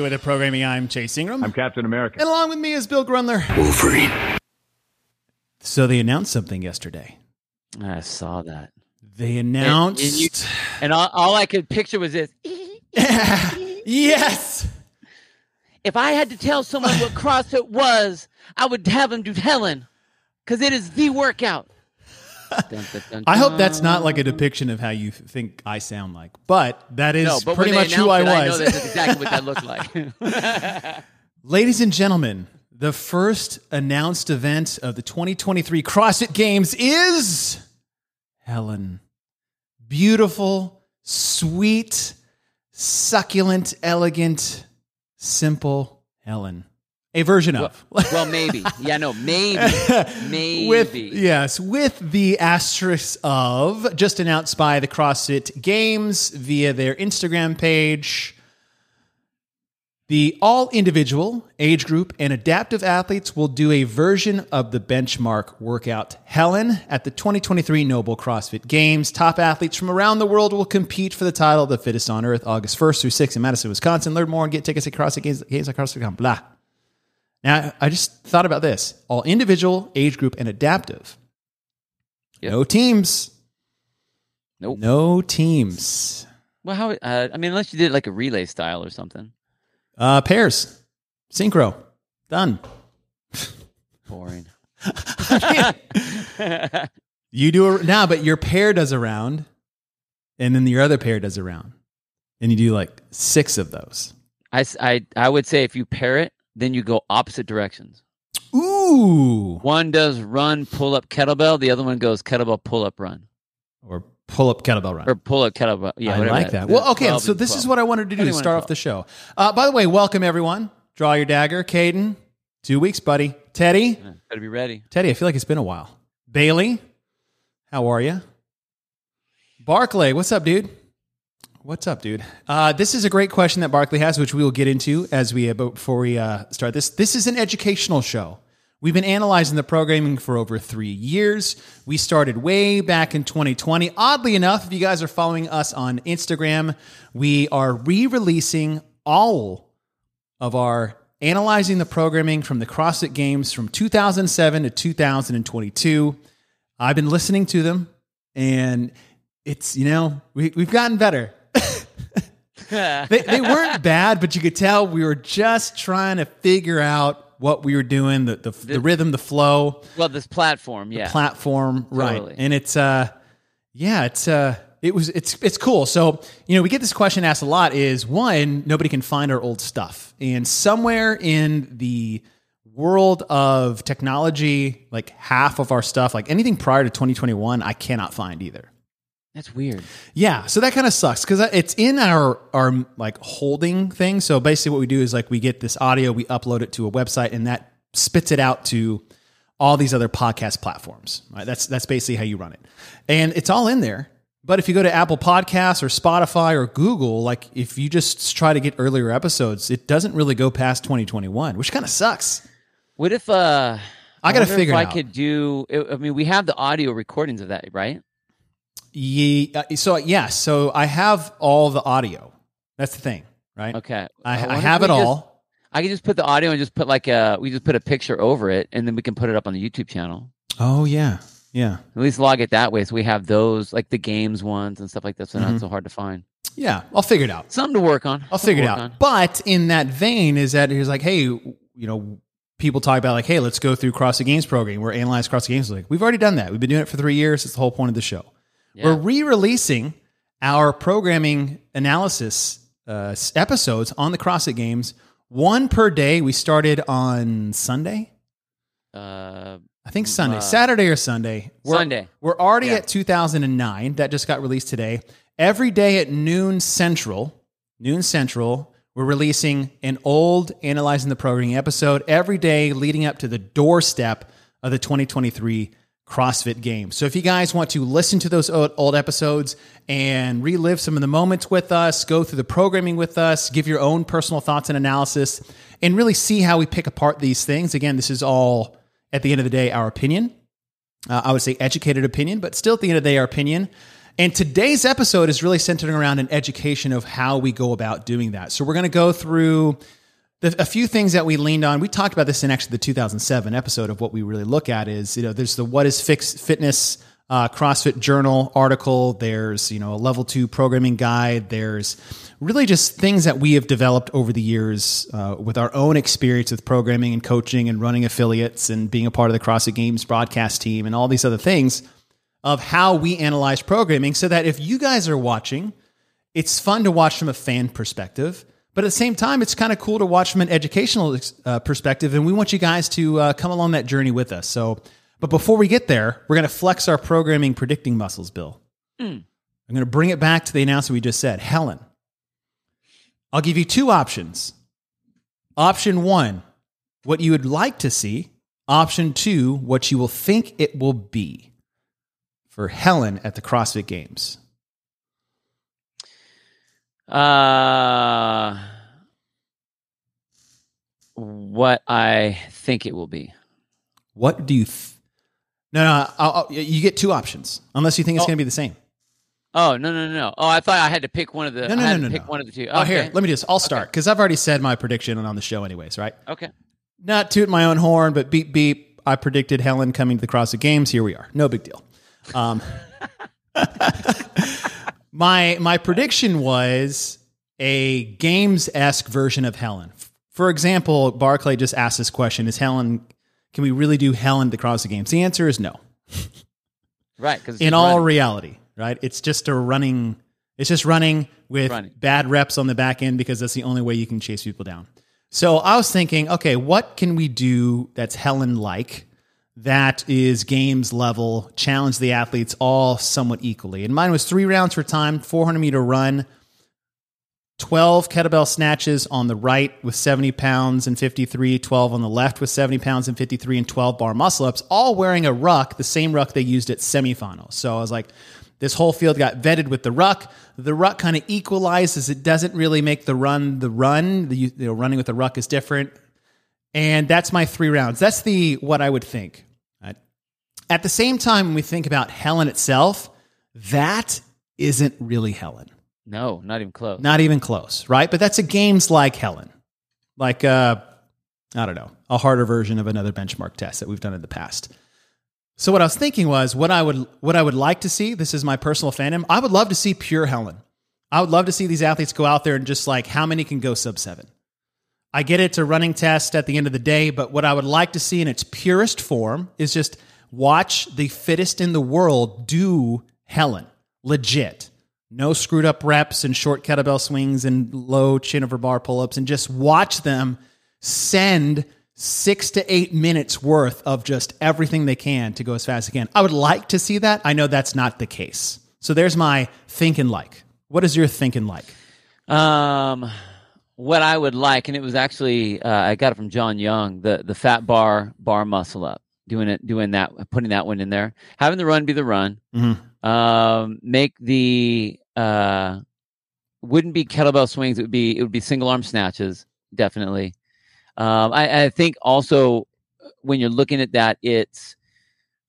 Take It With It Programming. I'm Chase Ingram. I'm Captain America. and along with me is Bill Grundler. Wolverine. So they announced something yesterday. I saw that. They announced. and you- And all, all I could picture was this. yes! If I had to tell someone what CrossFit was, I would have them do Helen, because it is the workout. Dun, dun, I hope that's not like a depiction of how you think I sound like, but that is no, but pretty much who I was. I know that's exactly what that looked like. Ladies and gentlemen, the first announced event of the 2023 CrossFit Games is Helen. Beautiful, sweet, succulent, elegant, simple Helen. A version of. well, maybe. Yeah, no, maybe. Maybe. with yes, with the asterisk of just announced by the CrossFit Games via their Instagram page. The all individual, age group, and adaptive athletes will do a version of the benchmark workout Helen at the 2023 NOBULL CrossFit Games. Top athletes from around the world will compete for the title of the fittest on earth August 1st through 6th in Madison, Wisconsin. Learn more and get tickets at CrossFit Games, games at CrossFit.com. Blah. Now, I just thought about this all individual, age group, and adaptive. Yep. No teams. Nope. No teams. Well, how? Uh, I mean, unless you did like a relay style or something. Uh, pairs. Synchro. Done. Boring. You do a now, but your pair does a round, and then your other pair does a round, and you do like six of those. I, I, I would say if you pair it, then you go opposite directions. Ooh, One does run, pull up, kettlebell. The other one goes kettlebell, pull up, run. or pull up kettlebell run. Or pull up, kettlebell. Yeah, I like that. Well, okay, so this 12. is what I wanted to do to 21 start off the show. Uh, by the way, welcome everyone. Draw your dagger, Caden. Two weeks, buddy. Teddy, Yeah, Better be ready. Teddy. I feel like it's been a while. Bailey, how are you? Barclay, what's up, dude? What's up, dude? Uh, this is a great question that Barclay has, which we will get into as we uh, before we uh, start this. This is an educational show. We've been analyzing the programming for over three years. We started way back in 2020. Oddly enough, if you guys are following us on Instagram, we are re-releasing all of our analyzing the programming from the CrossFit Games from 2007 to 2022. I've been listening to them, and it's you know we, we've gotten better. they, they weren't bad, but you could tell we were just trying to figure out what we were doing, the the, the rhythm, the flow, Well, this platform, yeah. platform, right? Totally. And it's uh, yeah, it's uh, it was it's it's cool. So you know, we get this question asked a lot: is one nobody can find our old stuff, and somewhere in the world of technology, like half of our stuff, like anything prior to 2021, I cannot find either. That's weird. Yeah, so that kind of sucks because it's in our our like holding thing. So basically, what we do is like we get this audio, we upload it to a website, and that spits it out to all these other podcast platforms. Right? That's that's basically how you run it, and it's all in there. But if you go to Apple Podcasts or Spotify or Google, like if you just try to get earlier episodes, it doesn't really go past 2021, which kind of sucks. What if uh I gotta wonder if figure it I out. could do I mean we have the audio recordings of that, right? Ye, uh, so yes, so I have all the audio. That's the thing, right? Okay. I, wonder I have it just- all. I can just put the audio and just put like a we just put a picture over it and then we can put it up on the YouTube channel. Oh yeah, yeah. At least log it that way so we have those like the games ones and stuff like that so Mm-hmm. not so hard to find. Yeah, I'll figure it out. Something to work on. I'll Something figure it out. on. But in that vein, is that he's like, hey, you know, people talk about like, hey, let's go through CrossFit Games program. We're analyze CrossFit Games. Like, we've already done that. We've been doing it for three years. It's the whole point of the show. Yeah. We're re-releasing our programming analysis uh, episodes on the CrossFit Games, one per day. We started on Sunday. Uh I think Sunday, Uh, Saturday or Sunday. We're, Sunday. We're already Yeah. at 2009. That just got released today. Every day at noon central, noon central, we're releasing an old analyzing the programming episode every day leading up to the doorstep of the 2023 CrossFit Games. So if you guys want to listen to those old, episodes and relive some of the moments with us, go through the programming with us, give your own personal thoughts and analysis, and really see how we pick apart these things. Again, this is all at the end of the day our opinion. Uh, I would say educated opinion, but still at the end of the day, our opinion. And today's episode is really centered around an education of how we go about doing that. So we're going to go through a few things that we leaned on. We talked about this in actually the 2007 episode of what we really look at is, you know, there's the what is fix, fitness uh, CrossFit Journal article. There's, you know, a level two programming guide. There's really just things that we have developed over the years uh, with our own experience with programming and coaching and running affiliates and being a part of the CrossFit Games broadcast team and all these other things of how we analyze programming so that if you guys are watching, it's fun to watch from a fan perspective. But at the same time, it's kind of cool to watch from an educational uh, perspective. And we want you guys to uh, come along that journey with us. So, but before we get there, we're going to flex our programming predicting muscles, Bill. Mm. I'm going to bring it back to the announcement we just said. Helen, I'll give you two options. Option one, what you would like to see. Option two, what you will think it will be for Helen at the CrossFit Games. Uh, what I think it will be. What do you? Th- no, no. I'll, I'll, you get two options, unless you think it's Oh. going to be the same. Oh no no no! Oh, I thought I had to pick one of the. No, no, no, no, pick no. one of the two. Oh, Okay. here, let me just. I'll start because I've already said my prediction on the show, anyways. Right? Okay. Not toot my own horn, but beep beep. I predicted Helen coming to the CrossFit Games. Here we are. No big deal. Um, my my prediction was a games esque version of Helen. For example, Barclay just asked this question: Is Helen? Can we really do Helen the CrossFit Games? The answer is no. Right. Because in all reality, right? It's just a running. It's just running with Running. bad reps on the back end because that's the only way you can chase people down. So I was thinking, okay, what can we do that's Helen like? That is games level, challenge the athletes all somewhat equally. And mine was three rounds for time, 400 meter run, 12 kettlebell snatches on the right with 70 pounds and 53, 12 on the left with 70 pounds and 53, and 12 bar muscle ups, all wearing a ruck, the same ruck they used at semifinals. So I was like, this whole field got vetted with the ruck. The ruck kind of equalizes. It doesn't really make the run the run. The you know, running with the ruck is different. And that's my three rounds. That's the what I would think. At the same time, when we think about Helen itself, that isn't really Helen. No, not even close. Not even close, right? But that's a games like Helen. Like uh I don't know, a harder version of another benchmark test that we've done in the past. So what I was thinking was what I would what I would like to see, this is my personal fandom. I would love to see pure Helen. I would love to see these athletes go out there and just like how many can go sub 7. I get it's a running test at the end of the day, but what I would like to see in its purest form is just watch the fittest in the world do Helen legit. No screwed up reps and short kettlebell swings and low chin over bar pull ups, and just watch them send six to eight minutes worth of just everything they can to go as fast as they can. I would like to see that. I know that's not the case. So there's my thinking like. What is your thinking like? Um, what I would like, and it was actually uh, I got it from John Young, the the fat bar bar muscle up, doing it, doing that, putting that one in there, having the run be the run. Mhm. Um, make the uh, wouldn't be kettlebell swings. It would be it would be single arm snatches, definitely. Um, I, I think also when you're looking at that, it's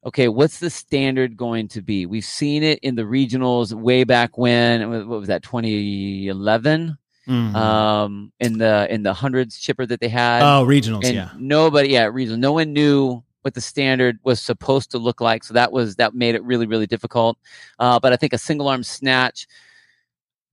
okay. What's the standard going to be? We've seen it in the regionals way back when. What was that? 2011 Mhm. um in the in the hundreds chipper that they had oh, regionals, and yeah. nobody yeah reason no one knew what the standard was supposed to look like so that was that made it really really difficult uh, but i think a single arm snatch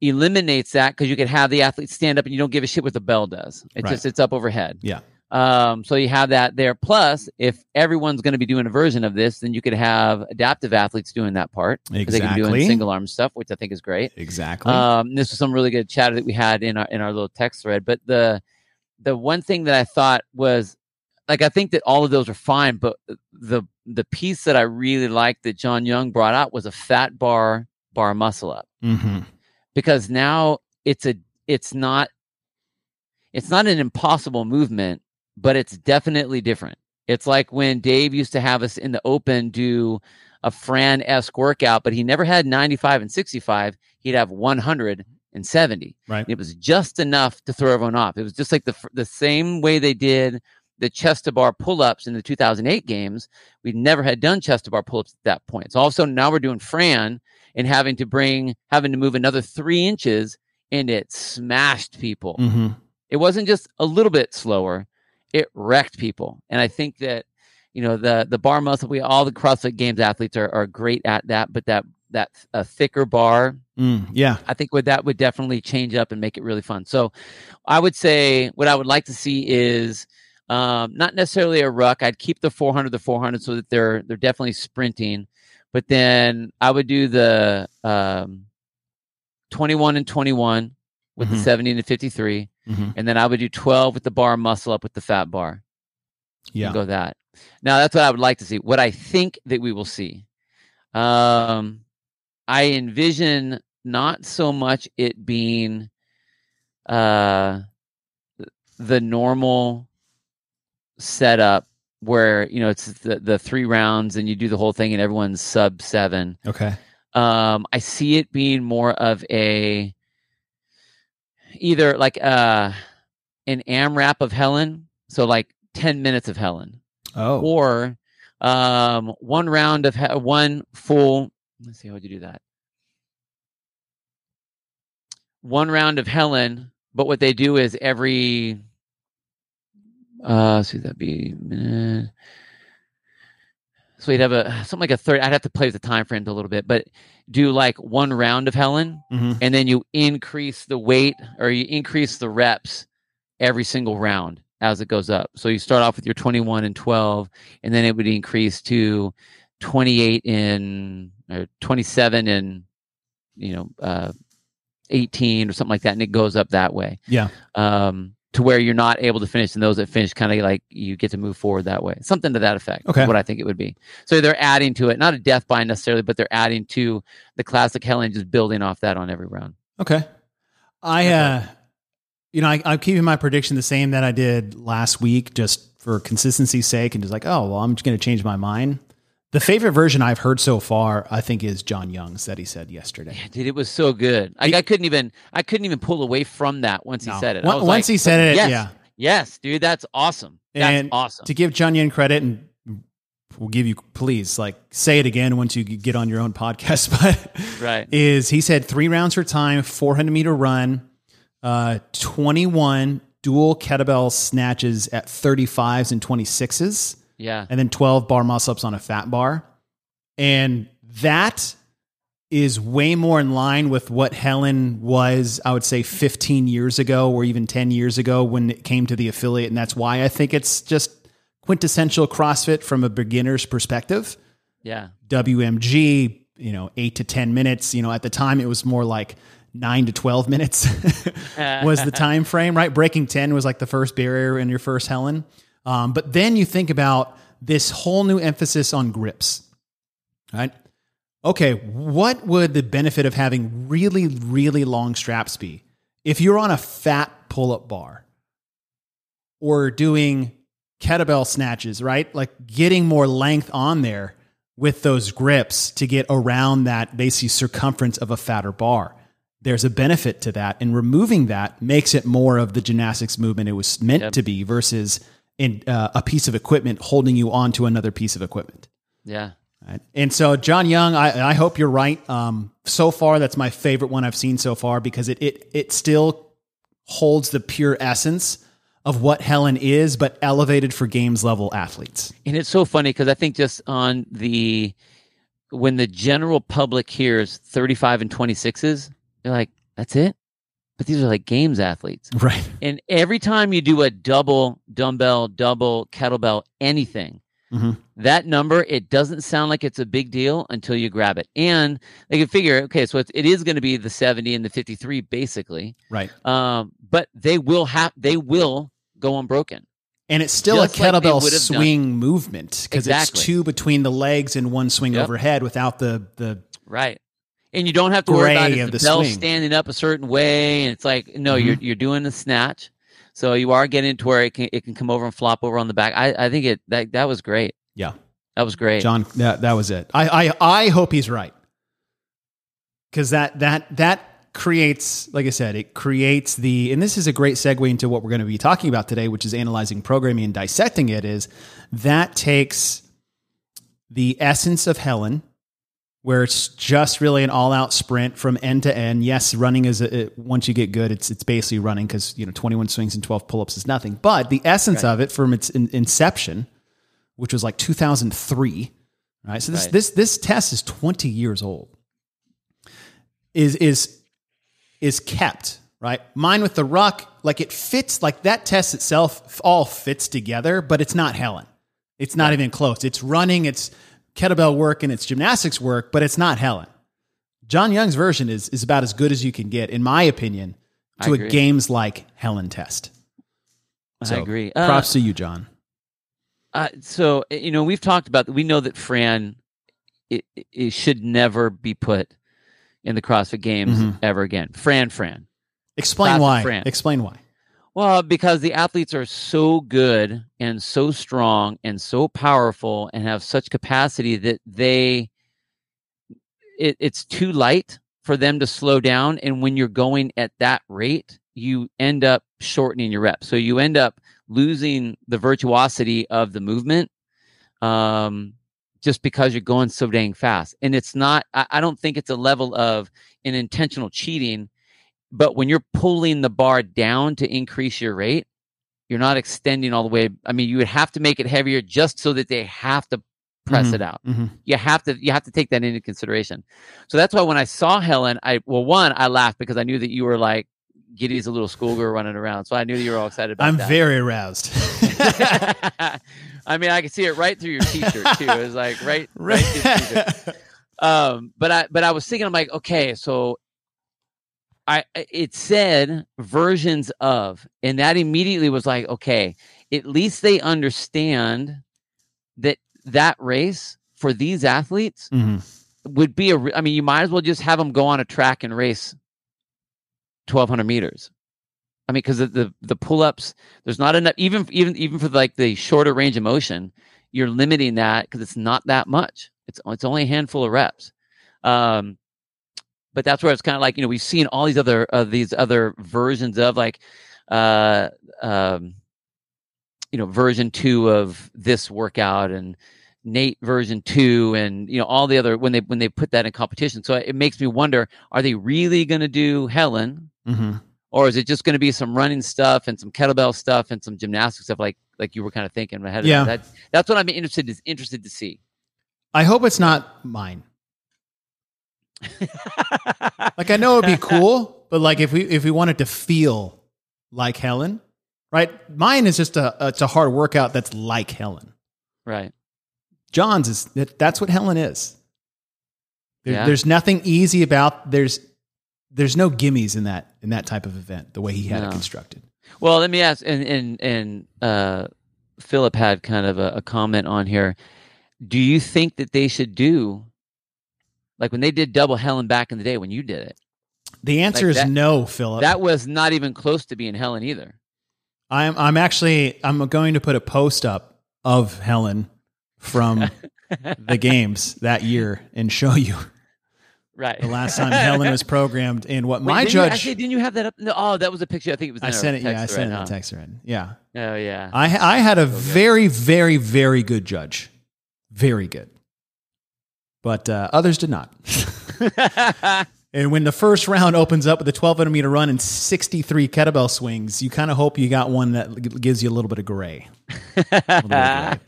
eliminates that because you could have the athlete stand up and you don't give a shit what the bell does it Right. just it's up overhead Yeah. um, so you have that there plus if everyone's going to be doing a version of this then you could have adaptive athletes doing that part 'cause they can Exactly. doing single arm stuff which i think is great Exactly. um, this was some really good chatter that we had in our in our little text thread. But the the one thing that I thought was like I think that all of those are fine, but the the piece that I really liked that John Young brought out was a fat bar bar muscle up hmm because now it's a it's not it's not an impossible movement, but it's definitely different. It's like when Dave used to have us in the open do a Fran esque workout, but he never had 95 and 65. He'd have 100 and 70. Right. It was just enough to throw everyone off. It was just like the the same way they did the chest to bar pull ups in the 2008 games. We never had done chest to bar pull ups at that point. So all of a sudden now we're doing Fran and having to bring, having to move another three inches and it smashed people. Mm-hmm. It wasn't just a little bit slower, it wrecked people. And I think that, you know, the, the bar muscle, we, all the CrossFit Games athletes are, are great at that, but that, that a thicker bar Mm, yeah. I think would that would definitely change up and make it really fun. So I would say what I would like to see is um, not necessarily a ruck. I'd keep the 400 the 400 so that they're they're definitely sprinting. But then I would do the um, 21 and 21 with Mhm. the 70 and the 53, Mhm. and then I would do 12 with the bar muscle up with the fat bar. Yeah. Go that. Now that's what I would like to see. What I think that we will see. Um, I envision not so much it being uh the normal setup where you know it's the, the three rounds and you do the whole thing and everyone's sub seven Okay. um i see it being more of a either like uh an amrap of helen so like 10 minutes of helen Oh. or um one round of he- one full let's see how would you do that one round of helen but what they do is every uh see that'd be minute so we'd have a something like a third i'd have to play with the time frames a little bit but do like one round of helen hmm and then you increase the weight or you increase the reps every single round as it goes up. So you start off with your 21 and 12, and then it would increase to 28 and or 27 and you know uh, 18 or something like that, and it goes up that way. Yeah. Um, to where you're not able to finish, and those that finish kind of like you get to move forward that way. Something to that effect. is Okay. What I think it would be. So they're adding to it, not a death by necessarily, but they're adding to the classic Helen just building off that on every round. Okay. I, uh, you know, I, I'm keeping my prediction the same that I did last week, just for consistency's sake, and just like, oh, well, I'm just going to change my mind. The favorite version I've heard so far, I think, is John Young's that he said yesterday. Yeah, dude, it was so good. Like He- I couldn't even I couldn't even pull away from that once he said it. Once, like, he said it, yes, yeah. yes, dude, that's awesome. That's And awesome. To give John Young credit, and we'll give you, please, like, say it again once you get on your own podcast, but right. is he said three rounds for time, 400 meter run, uh, 21 dual kettlebell snatches at 35s and 26s, Yeah. and then 12 bar muscle ups on a fat bar. And that is way more in line with what Helen was, I would say, 15 years ago or even 10 years ago when it came to the affiliate. And that's why I think it's just quintessential CrossFit from a beginner's perspective. Yeah. WMG, you know, eight to 10 minutes. You know, at the time it was more like nine to 12 minutes was the time frame, right? Breaking 10 was like the first barrier in your first Helen. Um, but then you think about this whole new emphasis on grips, right? Okay, what would the benefit of having really, really long straps be? If you're on a fat pull up bar or doing kettlebell snatches, right? Like getting more length on there with those grips to get around that basically circumference of a fatter bar. There's a benefit to that, and removing that makes it more of the gymnastics movement it was meant Yep. to be versus in uh, a piece of equipment holding you onto another piece of equipment. Yeah. Right. And so, John Young, I, I hope you're right. Um, so far, that's my favorite one I've seen so far because it it it still holds the pure essence of what Helen is, but elevated for games level athletes. And it's so funny because I think just on the when the general public hears 35 and 26s, they're like, that's it? But these are like games athletes. Right. And every time you do a double dumbbell, double kettlebell, anything, Mhm. that number, it doesn't sound like it's a big deal until you grab it. And they can figure, okay, so it's, it is going to be the 70 and the 53 basically. Right. Um, but they will have, they will go unbroken. And it's still Just a kettlebell would have done. swing movement because Exactly. it's two between the legs and one swing Yep. overhead without the the Right. And you don't have to worry about of the the bell swing. standing up a certain way. And it's like, no, Mhm. you're, you're doing the snatch. So you are getting to where it can, it can come over and flop over on the back. I, I think it, that, that was great. yeah. That was great. John, that that was it. I I I hope he's right because that that that creates, like I said, it creates the, and this is a great segue into what we're going to be talking about today, which is analyzing programming and dissecting it. Is that takes the essence of Helen, where it's just really an all-out sprint from end to end. Yes, running is a, it, once you get good, it's it's basically running because you know 21 swings and 12 pull-ups is nothing. But the essence Right. of it from its in, inception, which was like 2003, right? So this Right. this this test is 20 years old. Is is is kept right? Mine with the ruck, like it fits, like that test itself all fits together, but it's not Helen. It's not even close. It's running, it's kettlebell work, and it's gymnastics work, but it's not Helen. John Young's version is is about as good as you can get, in my opinion, to a games like Helen test. I So, agree. Uh, Props to you, John. Uh, so uh, you know we've talked about we know that Fran it, it should never be put in the CrossFit Games Mhm. ever again. Fran, Fran. Explain why. Fran. Explain why. Well, because the athletes are so good and so strong and so powerful and have such capacity that they it, it's too light for them to slow down. And when you're going at that rate, you end up shortening your reps. So you end up losing the virtuosity of the movement um, just because you're going so dang fast. And it's not, I, I don't think it's a level of an intentional cheating. But when you're pulling the bar down to increase your rate, you're not extending all the way. I mean, you would have to make it heavier just so that they have to press Mhm. it out Mhm. you have to you have to take that into consideration. So that's why when I saw Helen, I well one I laughed because I knew that you were like Giddy's a little schoolgirl running around, so I knew you were all excited about I'm that. very aroused. I mean, I could see it right through your t-shirt too. It was like right, right. through the t-shirt. Um, but I but I was thinking, I'm like, okay, so I it said versions of, and that immediately was like, okay, at least they understand that that race for these athletes Mhm. would be a. I mean, you might as well just have them go on a track and race 1,200 meters. I mean, because the, the the pull ups, there's not enough. Even even even for like the shorter range of motion, you're limiting that because it's not that much. It's it's only a handful of reps. Um, but that's where it's kind of like you know we've seen all these other uh, these other versions of like uh um you know version two of this workout and Nate version two and you know all the other when they when they put that in competition. So it makes me wonder: Are they really going to do Helen, Mhm. or is it just going to be some running stuff and some kettlebell stuff and some gymnastic stuff like like you were kind of thinking ahead of Yeah. that? That's what I'm interested is interested to see. I hope it's not mine. Like I know it'd be cool, but like if we if we wanted to feel like Helen, right? Mine is just a it's a hard workout that's like Helen. right. John's is that, that's what Helen is. There- Yeah. There's nothing easy about there's there's no gimmies in that in that type of event the way he had it constructed. Well, let me ask, and and and uh, Philip had kind of a, a comment on here. Do you think that they should do like when they did double Helen back in the day when you did it? The answer Like is that- no, Philip. That was not even close to being Helen either. I'm I'm actually I'm going to put a post up of Helen from the games that year and show you Right. the last time Helen was programmed and what Wait, my didn't you- judge actually, didn't you have that up? No, oh, that was a picture. I think it was. I sent it yeah I sent it in huh? text thread. Yeah. Oh yeah. I I had a very very very good judge. Very good. But uh, others did not. And when the first round opens up with a 1200 meter run and 63 kettlebell swings, you kind of hope you got one that gives you a little bit of gray. Bit of gray.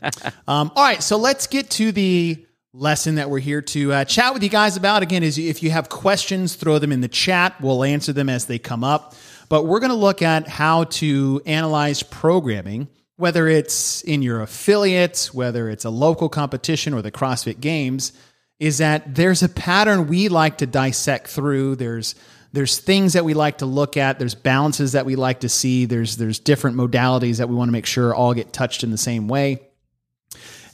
Um, all right, so let's get to the lesson that we're here to uh, chat with you guys about. Again, is if you have questions, throw them in the chat. We'll answer them as they come up. But we're going to look at how to analyze programming, whether it's in your affiliates, whether it's a local competition or the CrossFit Games is that there's a pattern we like to dissect through. There's there's things that we like to look at. There's balances that we like to see. There's there's different modalities that we want to make sure all get touched in the same way.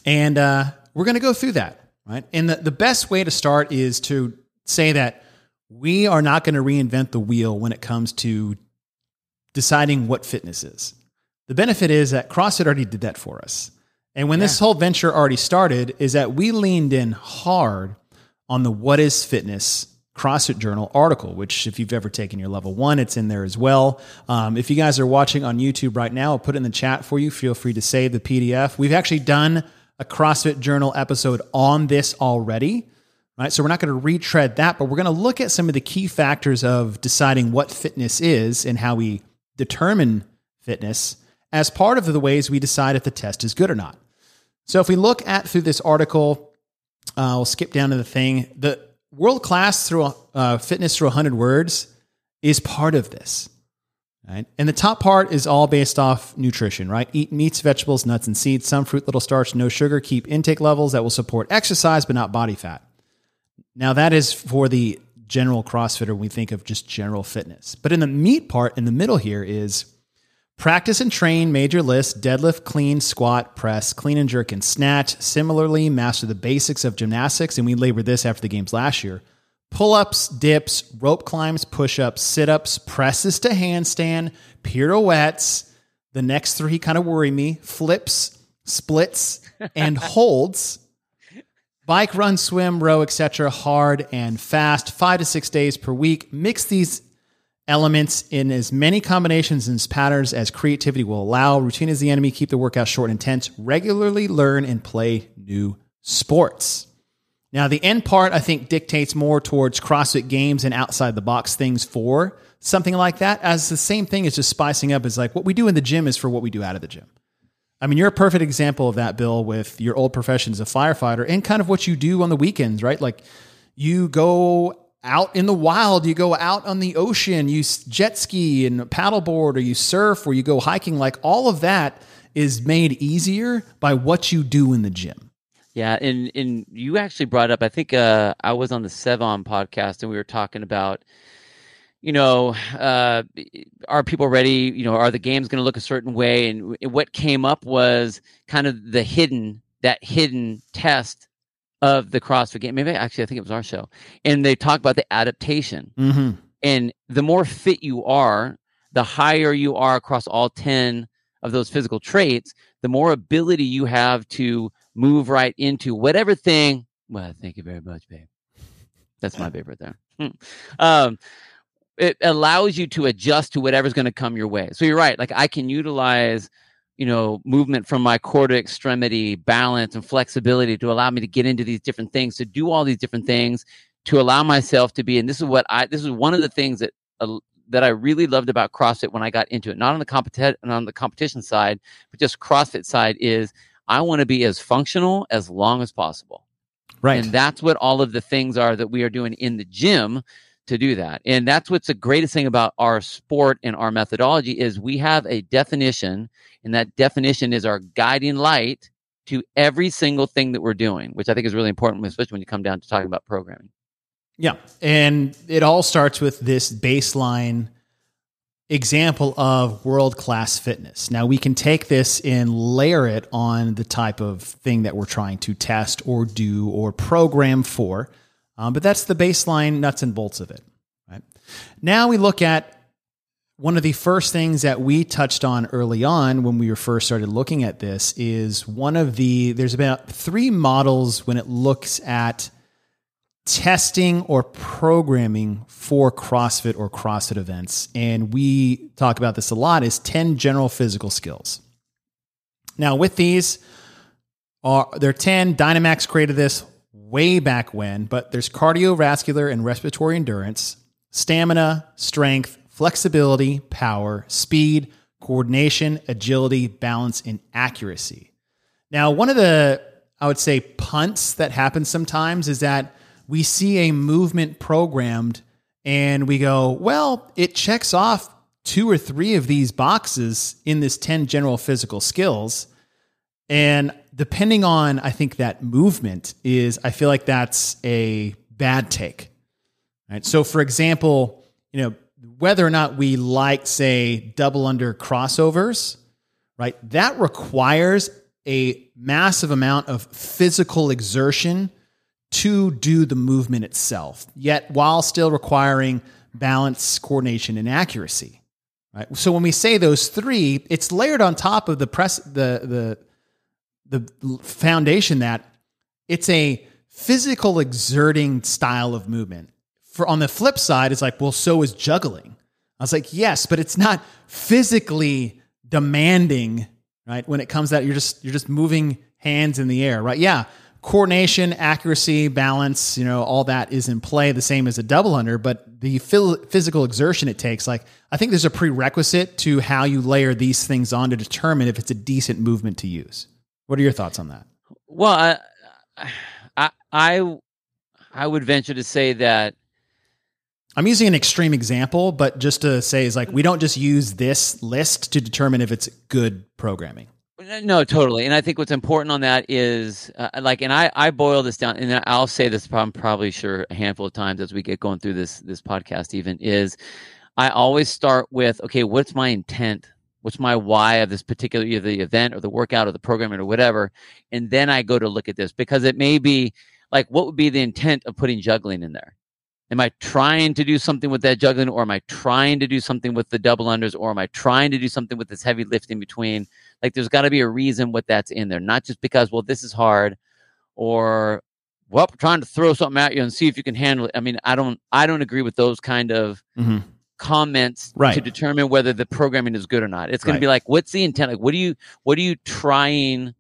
And uh, we're going to go through that, right? And the, the best way to start is to say that we are not going to reinvent the wheel when it comes to deciding what fitness is. The benefit is that CrossFit already did that for us. And when this whole venture already started, is that we leaned in hard on the what is fitness CrossFit Journal article, which if you've ever taken your level one, it's in there as well. Um, if you guys are watching on YouTube right now, I'll put it in the chat for you. Feel free to save the PDF. We've actually done a CrossFit Journal episode on this already. Right. So we're not going to retread that, but we're going to look at some of the key factors of deciding what fitness is and how we determine fitness as part of the ways we decide if the test is good or not. So if we look at through this article, uh, we'll skip down to the thing. The world class through uh, fitness through 100 words is part of this. Right? And the top part is all based off nutrition, right? Eat meats, vegetables, nuts, and seeds, some fruit, little starch, no sugar. Keep intake levels that will support exercise, but not body fat. Now, that is for the general CrossFitter we think of just general fitness. But in the meat part, in the middle here, is Practice and train major lifts, deadlift, clean, squat, press, clean and jerk, and snatch. Similarly, master the basics of gymnastics, and we labored this after the games last year. Pull ups, dips, rope climbs, push ups, sit ups, presses to handstand, pirouettes. The next three kind of worry me flips, splits, and holds. Bike, run, swim, row, etc. Hard and fast, five to six days per week. Mix these elements in as many combinations and patterns as creativity will allow. Routine is the enemy. Keep the workout short and intense. Regularly learn and play new sports. Now, the end part, I think, dictates more towards CrossFit games and outside the box things for something like that, as the same thing is just spicing up is like what we do in the gym is for what we do out of the gym. I mean, you're a perfect example of that, Bill, with your old profession as a firefighter and kind of what you do on the weekends, right? Like you go out in the wild, you go out on the ocean, you jet ski and paddleboard, or you surf, or you go hiking. Like all of that is made easier by what you do in the gym. Yeah, and and you actually brought up. I think uh, I was on the Sevan podcast, and we were talking about, you know, uh, are people ready? You know, are the games going to look a certain way? And what came up was kind of the hidden that hidden test of the CrossFit game. Maybe actually, I think it was our show, and they talk about the adaptation. Mm-hmm. And the more fit you are, the higher you are across all ten of those physical traits, the more ability you have to move right into whatever thing. Well, thank you very much, babe. That's my babe right there. Hmm. um, it allows you to adjust to whatever's going to come your way. So you're right. Like I can utilize you know movement from my core to extremity balance and flexibility to allow me to get into these different things to do all these different things to allow myself to be and this is what i this is one of the things that uh, that i really loved about crossfit when i got into it not on the competition on the competition side but just crossfit side is i want to be as functional as long as possible. Right. And that's what all of the things are that we are doing in the gym to do that and that's what's the greatest thing about our sport and our methodology is we have a definition and that definition is our guiding light to every single thing that we're doing, which I think is really important, especially when you come down to talking about programming. Yeah. And it all starts with this baseline example of world class fitness. Now, we can take this and layer it on the type of thing that we're trying to test or do or program for. Um, but that's the baseline nuts and bolts of it. Right. Now we look at one of the first things that we touched on early on when we were first started looking at this is one of the there's about three models when it looks at testing or programming for CrossFit or CrossFit events. And we talk about this a lot is 10 general physical skills. Now with these are there 10 Dynamax created this way back when, but there's cardiovascular and respiratory endurance, stamina, strength, flexibility, power, speed, coordination, agility, balance, and accuracy. Now, one of the, I would say, punts that happens sometimes is that we see a movement programmed and we go, well, it checks off two or three of these boxes in this 10 general physical skills. And depending on, I think, that movement is, I feel like that's a bad take. Right. So, for example, you know, whether or not we like, say, double under crossovers, right? That requires a massive amount of physical exertion to do the movement itself, yet while still requiring balance, coordination, and accuracy. Right. So when we say those three, it's layered on top of the press the the the foundation that it's a physical exerting style of movement for on the flip side, it's like, well, so is juggling. I was like, yes, but it's not physically demanding, right? When it comes out, you're just you're just moving hands in the air, right? Yeah, coordination, accuracy, balance, you know, all that is in play the same as a double under, but the physical exertion it takes, like I think there's a prerequisite to how you layer these things on to determine if it's a decent movement to use. What are your thoughts on that? Well, I I I, I would venture to say that I'm using an extreme example, but just to say is like we don't just use this list to determine if it's good programming. No, totally. And I think what's important on that is uh, like, and I, I boil this down and I'll say this I'm probably sure a handful of times as we get going through this, this podcast even is I always start with, okay, what's my intent? What's my why of this particular, either the event or the workout or the programming or whatever. And then I go to look at this because it may be like, what would be the intent of putting juggling in there? Am I trying to do something with that juggling, or am I trying to do something with the double unders, or am I trying to do something with this heavy lift in between? Like, there's got to be a reason what that's in there, not just because, well, this is hard, or well, trying to throw something at you and see if you can handle it. I mean, I don't, I don't agree with those kind of mm-hmm. Comments right. to determine whether the programming is good or not. It's going right. to be like, what's the intent? Like, what do you, what are you trying?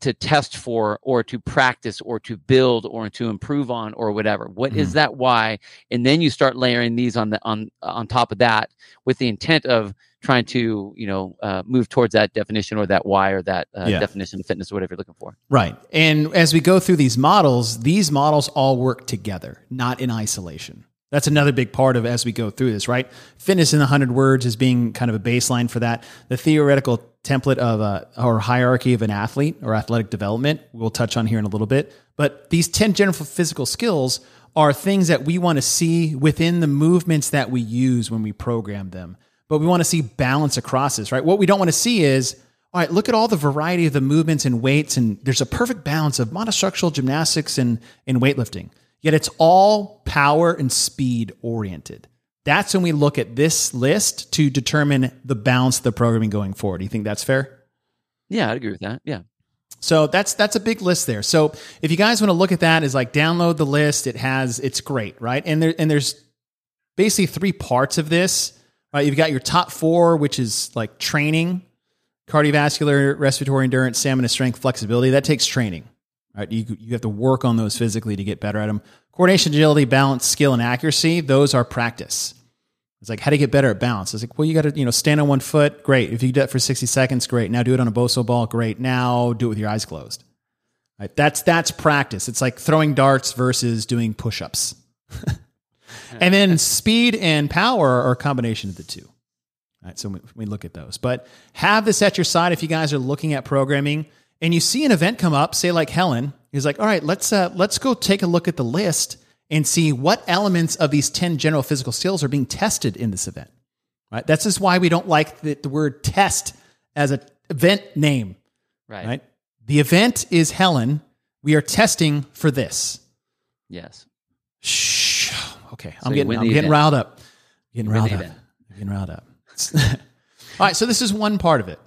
to test for or to practice or to build or to improve on or whatever What mm-hmm. is that why and then you start layering these on the on on top of that with the intent of trying to you know uh, move towards that definition or that why or that uh, yeah. definition of fitness or whatever you're looking for right and as we go through these models these models all work together not in isolation that's another big part of as we go through this, right? Fitness in 100 words is being kind of a baseline for that. The theoretical template of a hierarchy of an athlete or athletic development we'll touch on here in a little bit. But these 10 general physical skills are things that we want to see within the movements that we use when we program them. But we want to see balance across this, right? What we don't want to see is all right, look at all the variety of the movements and weights, and there's a perfect balance of monostructural gymnastics and, and weightlifting. Yet it's all power and speed oriented. That's when we look at this list to determine the balance of the programming going forward. Do you think that's fair? Yeah, I'd agree with that. Yeah. So that's that's a big list there. So if you guys want to look at that, is like download the list. It has it's great, right? And there and there's basically three parts of this. Right, you've got your top four, which is like training, cardiovascular, respiratory endurance, stamina, strength, flexibility. That takes training. Right, you you have to work on those physically to get better at them. Coordination, agility, balance, skill, and accuracy, those are practice. It's like, how you get better at balance? It's like, well, you got to, you know, stand on one foot. Great. If you do that for 60 seconds, great. Now do it on a Bosu ball. Great. Now do it with your eyes closed. Right? That's, that's practice. It's like throwing darts versus doing push-ups. and then speed and power are a combination of the two. Right? So we, we look at those, but have this at your side. If you guys are looking at programming and you see an event come up, say like Helen, He's like, all right, let's uh, let's go take a look at the list and see what elements of these 10 general physical skills are being tested in this event. Right? That's just why we don't like the, the word test as an event name. Right. right. The event is Helen. We are testing for this. Yes. Shh. Okay. So I'm getting I'm getting riled up. Getting riled up. Getting riled up. All right. So this is one part of it.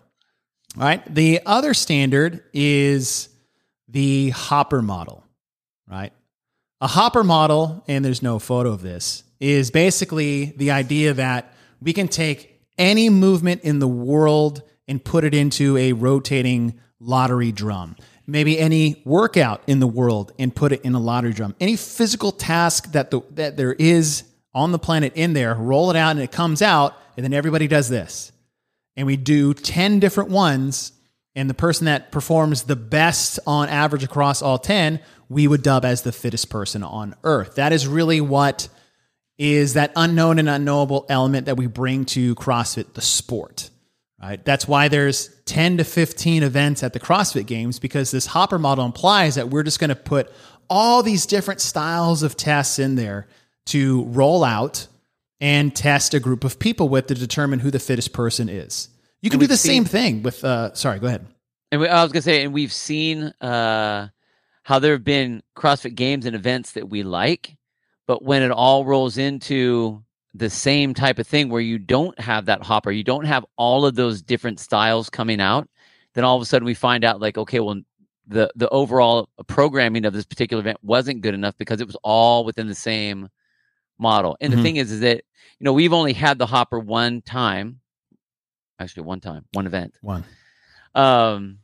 All right. The other standard is the hopper model, right? A hopper model, and there's no photo of this, is basically the idea that we can take any movement in the world and put it into a rotating lottery drum. Maybe any workout in the world and put it in a lottery drum. Any physical task that the, that there is on the planet in there, roll it out and it comes out, and then everybody does this. And we do 10 different ones and the person that performs the best on average across all 10, we would dub as the fittest person on earth. That is really what is that unknown and unknowable element that we bring to CrossFit, the sport. Right? That's why there's 10 to 15 events at the CrossFit Games because this hopper model implies that we're just going to put all these different styles of tests in there to roll out and test a group of people with to determine who the fittest person is. You can do the seen, same thing with. Uh, sorry, go ahead. And we, I was gonna say, and we've seen uh, how there have been CrossFit games and events that we like, but when it all rolls into the same type of thing where you don't have that hopper, you don't have all of those different styles coming out, then all of a sudden we find out like, okay, well, the the overall programming of this particular event wasn't good enough because it was all within the same model. And Mhm. the thing is, is that you know we've only had the hopper one time, actually one time, one event. One. Um,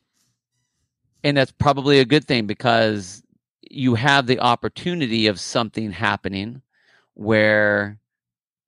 and that's probably a good thing because you have the opportunity of something happening where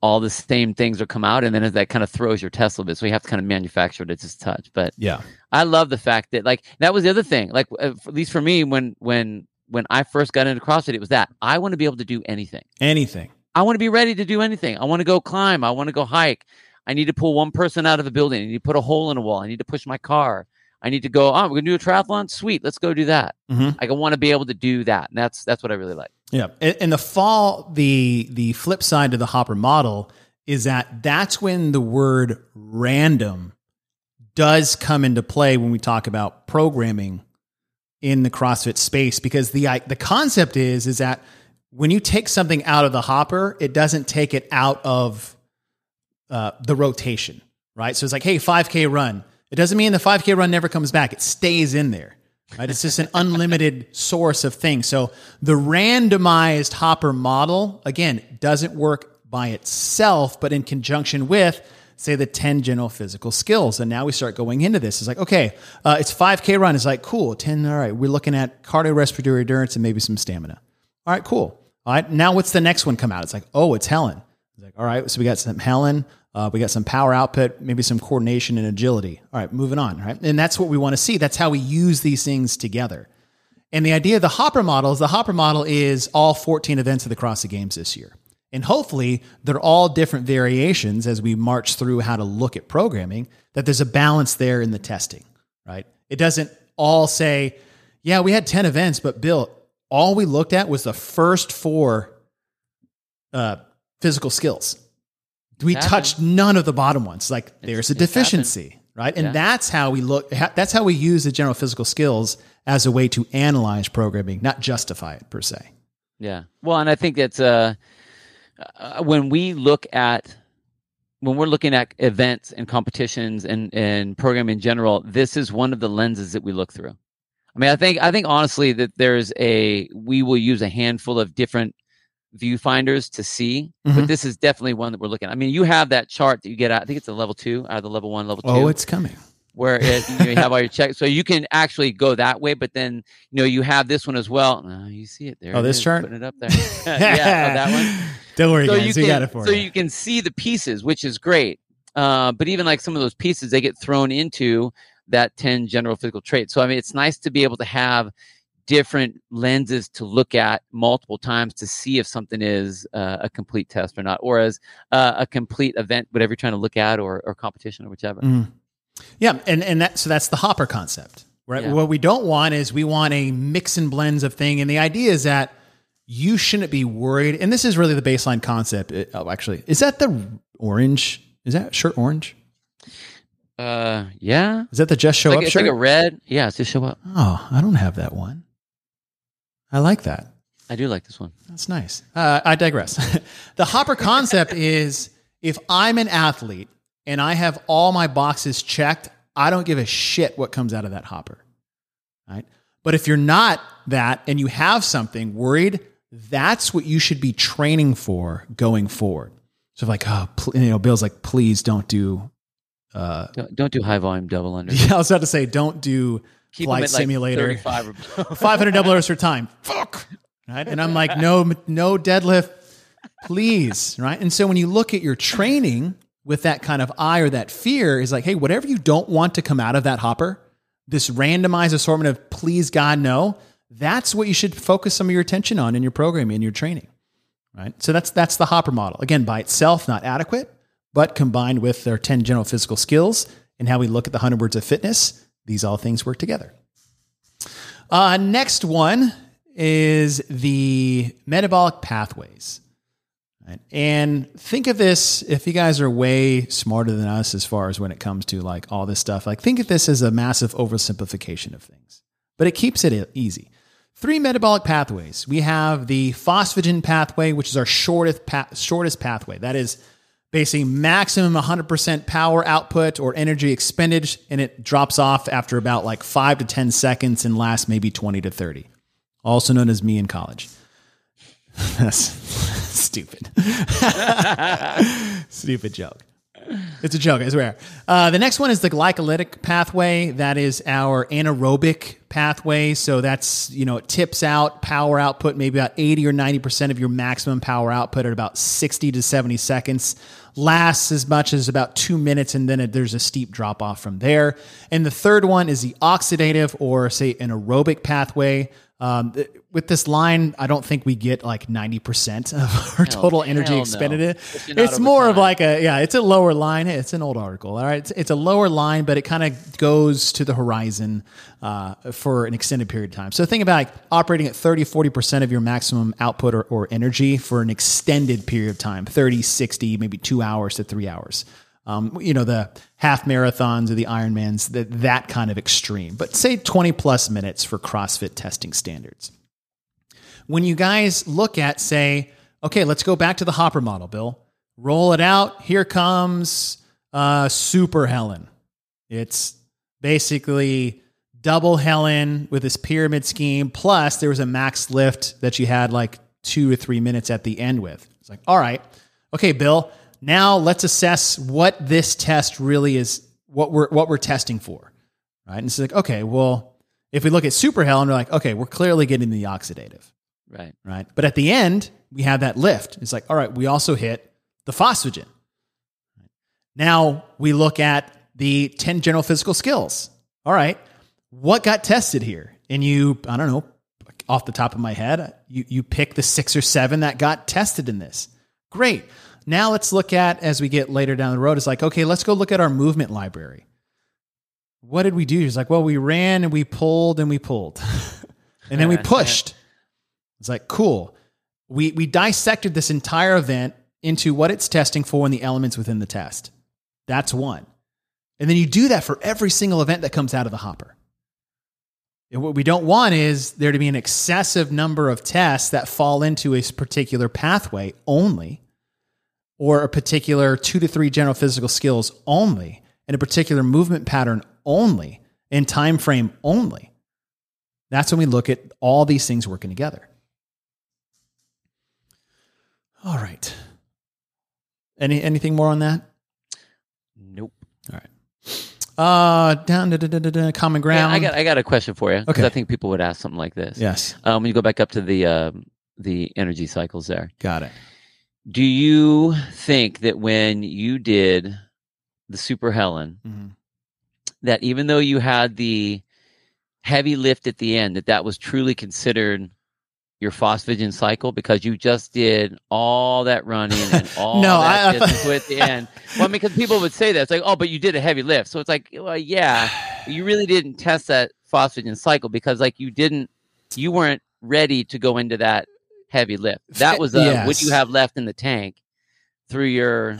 all the same things will come out, and then that kind of throws your test a little bit. So you have to kind of manufacture it at this touch. But Yeah. I love the fact that like that was the other thing. Like uh, at least for me, when when when I first got into CrossFit, it was that I want to be able to do anything. Anything. I want to be ready to do anything. I want to go climb. I want to go hike. I need to pull one person out of a building. I need to put a hole in a wall. I need to push my car. I need to go. Oh, we're gonna do a triathlon. Sweet, let's go do that. Mhm. I want to be able to do that, and that's that's what I really like. Yeah. In the fall, the the flip side to the Hopper model is that that's when the word random does come into play when we talk about programming in the CrossFit space because the the concept is is that when you take something out of the hopper, it doesn't take it out of uh, the rotation, right? So it's like, hey, 5K run. It doesn't mean the 5K run never comes back. It stays in there. Right? It's just an unlimited source of things. So the randomized hopper model, again, doesn't work by itself, but in conjunction with, say, the 10 general physical skills. And now we start going into this. It's like, okay, uh, it's 5K run. It's like, cool, 10. All right, we're looking at cardiorespiratory endurance and maybe some stamina. All right, cool. All right, now what's the next one come out? It's like, oh, it's Helen. It's like, all right, so we got some Helen, uh, we got some power output, maybe some coordination and agility. All right, moving on, right? And that's what we want to see. That's how we use these things together. And the idea of the Hopper model is the Hopper model is all 14 events of the CrossFit Games this year. And hopefully they're all different variations as we march through how to look at programming, that there's a balance there in the testing, right? It doesn't all say, yeah, we had 10 events, but Bill, all we looked at was the first four uh, physical skills. We It's touched none of the bottom ones. Like there's a it's deficiency, right? And Yeah. that's how we look. That's how we use the general physical skills as a way to analyze programming, not justify it per se. Yeah. Well, and I think that's uh, uh, when we look at when we're looking at events and competitions and and program in general, this is one of the lenses that we look through. I mean, I think I think honestly that there's a we will use a handful of different viewfinders to see, Mhm. but this is definitely one that we're looking. at. I mean, you have that chart that you get out. I think it's a level two, out of the level one, level two Oh, it's coming. where it, you, know, you have all your checks. So you can actually go that way, but then you know you have this one as well. Oh, you see it there. Oh, it this is, chart? putting it up there. yeah, oh, that one. Don't worry, So guys. you we can got it for so you. you can see the pieces, which is great. Uh, but even like some of those pieces, they get thrown into that ten general physical traits. So I mean, it's nice to be able to have different lenses to look at multiple times to see if something is uh, a complete test or not, or as uh, a complete event, whatever you're trying to look at, or, or competition or whichever. Mhm. Yeah, and and that so that's the hopper concept. Right. Yeah. What we don't want is we want a mix and blends of thing, and the idea is that you shouldn't be worried. And this is really the baseline concept. It- oh, actually, is that the orange? Is that shirt orange? Uh, yeah. Is that the just show It's like, up it's shirt? like a red. Yeah, it's just show up. oh, I don't have that one. I like that. I do like this one. That's nice. Uh, I digress. the hopper concept is if I'm an athlete and I have all my boxes checked, I don't give a shit what comes out of that hopper. Right? But if you're not that and you have something worried, that's what you should be training for going forward. So like, oh, you know, Bill's like, please don't do. Uh, Don't, don't do high volume double under. yeah, I was about to say, don't do Keep flight like simulator. 35 500 double overs for time. Fuck. Right. And I'm like, no, no deadlift, please. Right. And so when you look at your training with that kind of eye or that fear, is like, hey, whatever you don't want to come out of that hopper, this randomized assortment of please God no, that's what you should focus some of your attention on in your programming in your training. Right. So that's that's the hopper model. Again, by itself, not adequate, but combined with their 10 general physical skills and how we look at the 100 words of fitness, these all things work together. Uh, next one is the metabolic pathways. And think of this if you guys are way smarter than us as far as when it comes to like all this stuff, like think of this as a massive oversimplification of things, but it keeps it easy. Three metabolic pathways. We have the phosphagen pathway, which is our shortest, shortest pathway. That is basically maximum 100% power output or energy expended, and it drops off after about like five to 10 seconds and lasts maybe 20 to 30. Also known as me in college. That's Stupid. Stupid joke. It's a joke, I swear. Uh, the next one is the glycolytic pathway. That is our anaerobic pathway. So that's, you know, it tips out power output, maybe about 80 or 90% of your maximum power output at about 60 to 70 seconds. Lasts as much as about two minutes, and then it, there's a steep drop off from there. And the third one is the oxidative or, say, an aerobic pathway. Um, th- with this line, I don't think we get like 90% of our total energy hell no. expended. It's more of like a, yeah, it's a lower line. It's an old article. All right. It's, it's a lower line, but it kind of goes to the horizon uh, for an extended period of time. So think about like operating at 30, 40% of your maximum output or, or energy for an extended period of time 30, 60, maybe two hours to three hours. Um, you know, the half marathons or the Ironmans, that, that kind of extreme, but say 20 plus minutes for CrossFit testing standards. When you guys look at say okay let's go back to the hopper model bill. Roll it out. Here comes uh, super helen. It's basically double helen with this pyramid scheme plus there was a max lift that you had like two or three minutes at the end with. It's like all right. Okay bill now let's assess what this test really is what we're what we're testing for right and it's like okay well if we look at super helen we're like okay we're clearly getting the oxidative right. right? But at the end, we have that lift. It's like, all right, we also hit the phosphagen. Now we look at the 10 general physical skills. All right, what got tested here? And you, I don't know, off the top of my head, you, you pick the six or seven that got tested in this. Great. Now let's look at, as we get later down the road, it's like, okay, let's go look at our movement library. What did we do? It's like, well, we ran and we pulled and we pulled. and then we pushed. It's like, cool. We, we dissected this entire event into what it's testing for and the elements within the test. That's one. And then you do that for every single event that comes out of the hopper. And what we don't want is there to be an excessive number of tests that fall into a particular pathway only, or a particular two to three general physical skills only, and a particular movement pattern only, and time frame only. That's when we look at all these things working together. All right. Any anything more on that? Nope. All right. Uh, down to da, da, da, da, common Yeah, ground. I got I got a question for you because Okay. I think people would ask something like this. yes, Um, when you go back up to the um, the energy cycles there, got it. Do you think that when you did the Super Helen, Mhm. that even though you had the heavy lift at the end, that that was truly considered your phosphagen cycle because you just did all that running and all No, that I- I at the end. Well, I mean, because people would say that it's like, oh, but you did a heavy lift, so it's like, well, yeah, you really didn't test that phosphagen cycle because like you didn't, you weren't ready to go into that heavy lift. That was uh, what you have left in the tank through your.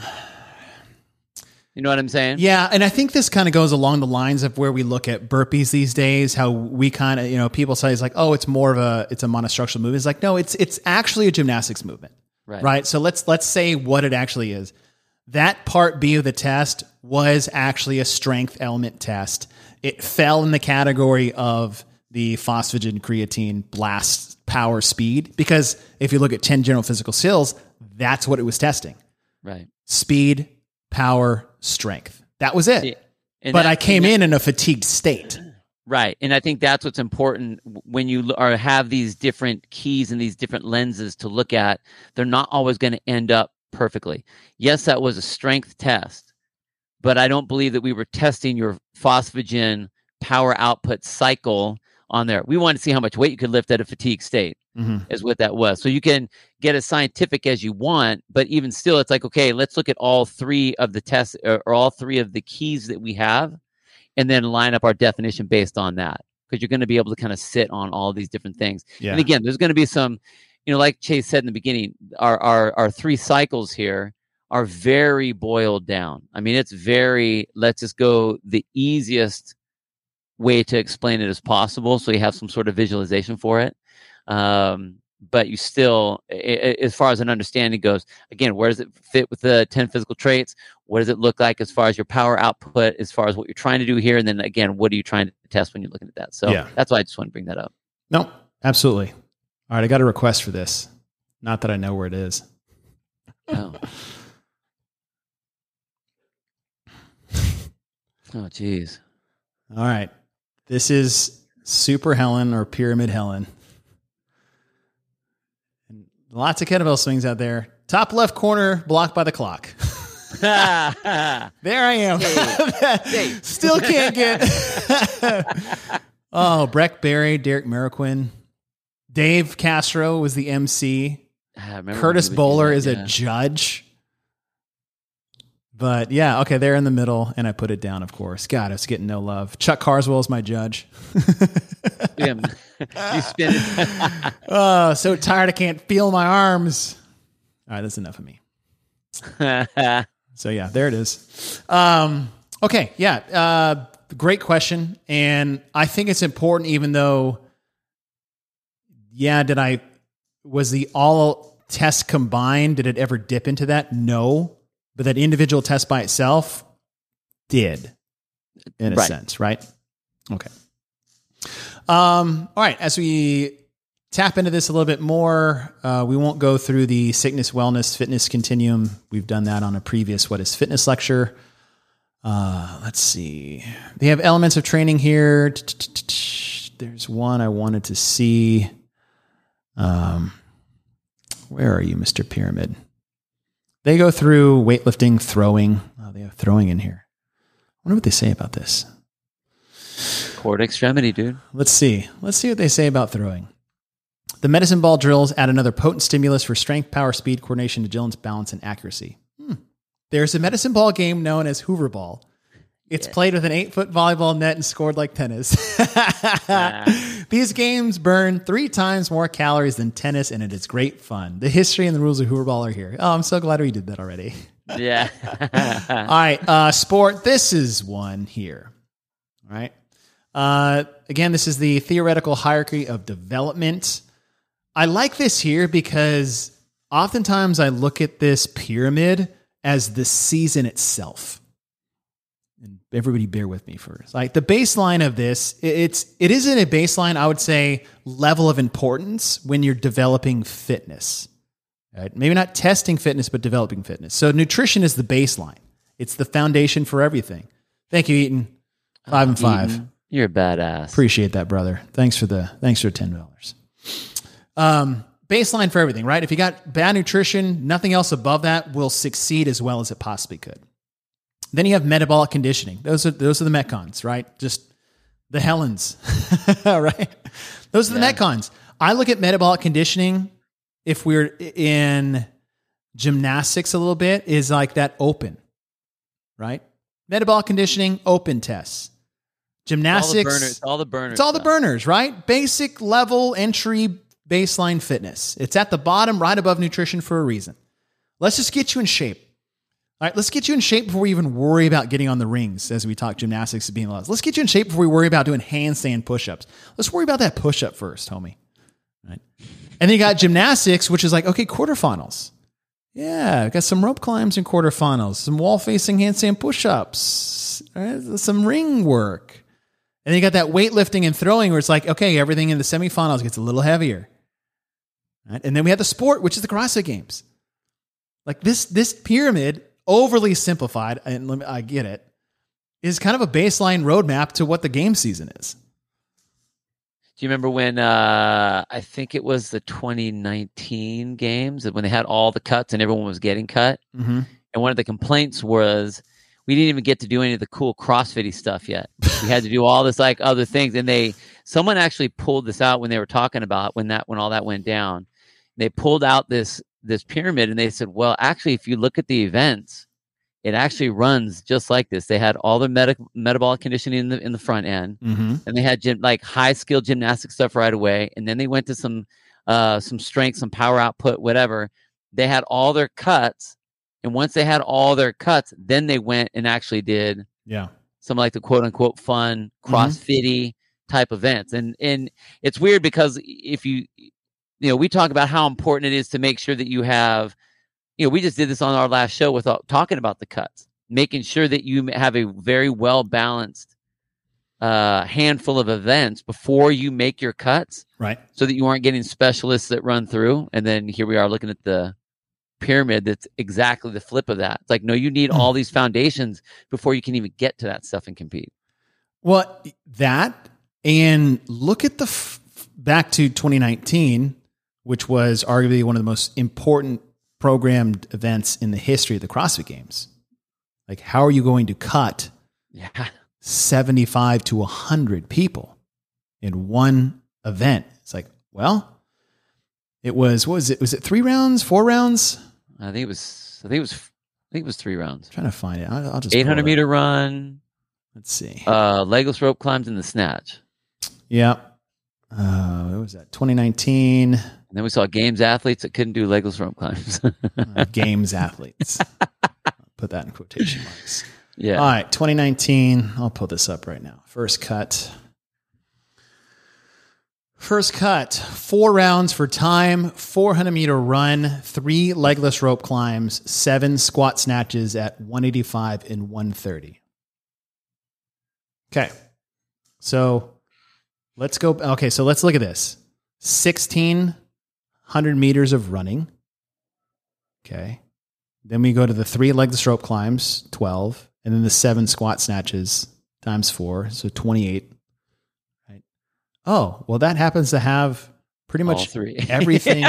You know what I'm saying? Yeah, and I think this kind of goes along the lines of where we look at burpees these days. How we kind of, you know, people say it's like, oh, it's more of a, it's a monostructural movement. It's like, no, it's it's actually a gymnastics movement. Right. right? So let's let's say what it actually is. That part B of the test was actually a strength element test. It fell in the category of the phosphagen creatine blast power speed because if you look at 10 general physical skills, that's what it was testing. Right. Speed, power, strength. That was it. Yeah. But that- I came that- in in a fatigued state. Right, and I think that's what's important when you are have these different keys and these different lenses to look at. They're not always going to end up perfectly. Yes, that was a strength test, but I don't believe that we were testing your phosphagen power output cycle on there. We wanted to see how much weight you could lift at a fatigue state Mhm. is what that was. So you can get as scientific as you want, but even still, it's like, okay, let's look at all three of the tests or, or all three of the keys that we have and then line up our definition based on that. Because you're going to be able to kind of sit on all these different things. Yeah. And again, there's going to be some, you know, like Chase said in the beginning, our, our, our three cycles here are very boiled down. I mean, it's very, let's just go the easiest way to explain it as possible. So you have some sort of visualization for it. Um, but you still, i- i- as far as an understanding goes, again, where does it fit with the 10 physical traits? What does it look like as far as your power output, as far as what you're trying to do here? And then again, what are you trying to test when you're looking at that? So Yeah. that's why I just want to bring that up. No, absolutely. All right, I got a request for this. Not that I know where it is. Oh. Oh, jeez. All right. This is Super Helen or Pyramid Helen. And lots of kettlebell swings out there. Top left corner, blocked by the clock. there I am. Still can't get. oh, Breck Berry, Derek Mariquin. Dave Castro was the MC. When Curtis he would do Bowler is a judge. But yeah, okay, they're in the middle, and I put it down, of course. God, it's getting no love. Chuck Carswell is my judge. Yeah. you spin it. oh, so tired I can't feel my arms. All right, that's enough of me. So yeah, there it is. Um, okay, yeah, uh, great question, and I think it's important, even though, yeah, did I was the all test combined? Did it ever dip into that? No, but that individual test by itself did, in a Right. sense, right? Okay. Um, all right, as we tap into this a little bit more. Uh, we won't go through the sickness, wellness, fitness continuum. We've done that on a previous What is Fitness lecture. Uh, let's see. They have elements of training here. There's one I wanted to see. Um, where are you, Mr. Pyramid? They go through weightlifting, throwing. Oh, they have throwing in here. I wonder what they say about this. Cord extremity, dude. Let's see. Let's see what they say about throwing. The medicine ball drills add another potent stimulus for strength, power, speed, coordination, agility, balance, and accuracy. Hmm. There's a medicine ball game known as Hoover Ball. It's played with an eight foot volleyball net and scored like tennis. These games burn three times more calories than tennis, and it is great fun. The history and the rules of Hoover Ball are here. Oh, I'm so glad we did that already. Yeah. All right, uh, sport. This is one here. All right. Uh, again, this is the theoretical hierarchy of development. I like this here because oftentimes I look at this pyramid as the season itself. Everybody, bear with me first. Like the baseline of this, it's it isn't a baseline. I would say level of importance when you're developing fitness. Right? Maybe not testing fitness, but developing fitness. So nutrition is the baseline. It's the foundation for everything. Thank you, Eaton. Five and five. Eaton, You're a badass. Appreciate that, brother. Thanks for the thanks for ten dollars. Um, baseline for everything, right? If you got bad nutrition, nothing else above that will succeed as well as it possibly could. Then you have metabolic conditioning. Those are those are the metcons, right? Just the Helens, right? Those are the Yeah. metcons. I look at metabolic conditioning if we're in gymnastics a little bit is like that open, right? Metabolic conditioning, open tests. all the Gymnastics, burners. All the burners. it's all the burners, right? Basic level entry baseline fitness. It's at the bottom, right above nutrition for a reason. Let's just get you in shape. All right, let's get you in shape before we even worry about getting on the rings as we talk gymnastics being lost. Let's get you in shape before we worry about doing handstand push-ups. Let's worry about that push-up first, homie. Right? And then you got gymnastics, which is like, okay, quarterfinals. Yeah, got some rope climbs in quarterfinals, some wall facing handstand push-ups, right? some ring work. And then you got that weightlifting and throwing where it's like, okay, everything in the semifinals gets a little heavier. Right? And then we have the sport, which is the CrossFit Games. Like this, this pyramid, overly simplified, and let me- I get it, is kind of a baseline roadmap to what the game season is. Do you remember when uh, I think it was the 2019 games when they had all the cuts and everyone was getting cut? Mm-hmm. And one of the complaints was we didn't even get to do any of the cool CrossFitty stuff yet. we had to do all this like other things. And they someone actually pulled this out when they were talking about when that when all that went down. They pulled out this this pyramid and they said, well, actually, if you look at the events, it actually runs just like this. They had all the meta- metabolic conditioning in the in the front end Mm-hmm. and they had gym, like high skill gymnastic stuff right away and then they went to some uh some strength some power output whatever they had all their cuts and once they had all their cuts then they went and actually did Yeah. some like the quote unquote fun Mhm. crossfitty type events and and it's weird because if you you know we talk about how important it is to make sure that you have you know we just did this on our last show without talking about the cuts making sure that you have a very well balanced uh handful of events before you make your cuts Right. so that you aren't getting specialists that run through and then here we are looking at the pyramid that's exactly the flip of that. It's like, no, you need all these foundations before you can even get to that stuff and compete. Well, that and look at the f- back to 2019, which was arguably one of the most important programmed events in the history of the CrossFit Games. Like, how are you going to cut Yeah. 75 to 100 people in one event? It's like, well, it was, what was it? Was it three rounds, four rounds? I think it was, I think it was, I think it was three rounds. trying to find it. I'll, I'll just 800 it up. meter run, Let's see. uh, legless rope climbs, in the snatch. yeah. Uh, what was that? 2019 And then we saw games athletes that couldn't do legless rope climbs. uh, games athletes. Put that in quotation marks. yeah. All right, 2019. I'll pull this up right now. First cut. First cut, four rounds for time, 400 meter run, three legless rope climbs, seven squat snatches at 185 and 130. Okay. So let's go. Okay. So let's look at this 1600 meters of running. Okay. Then we go to the three legless rope climbs, 12, and then the seven squat snatches times four, so 28. Right. Oh, well, that happens to have pretty much everything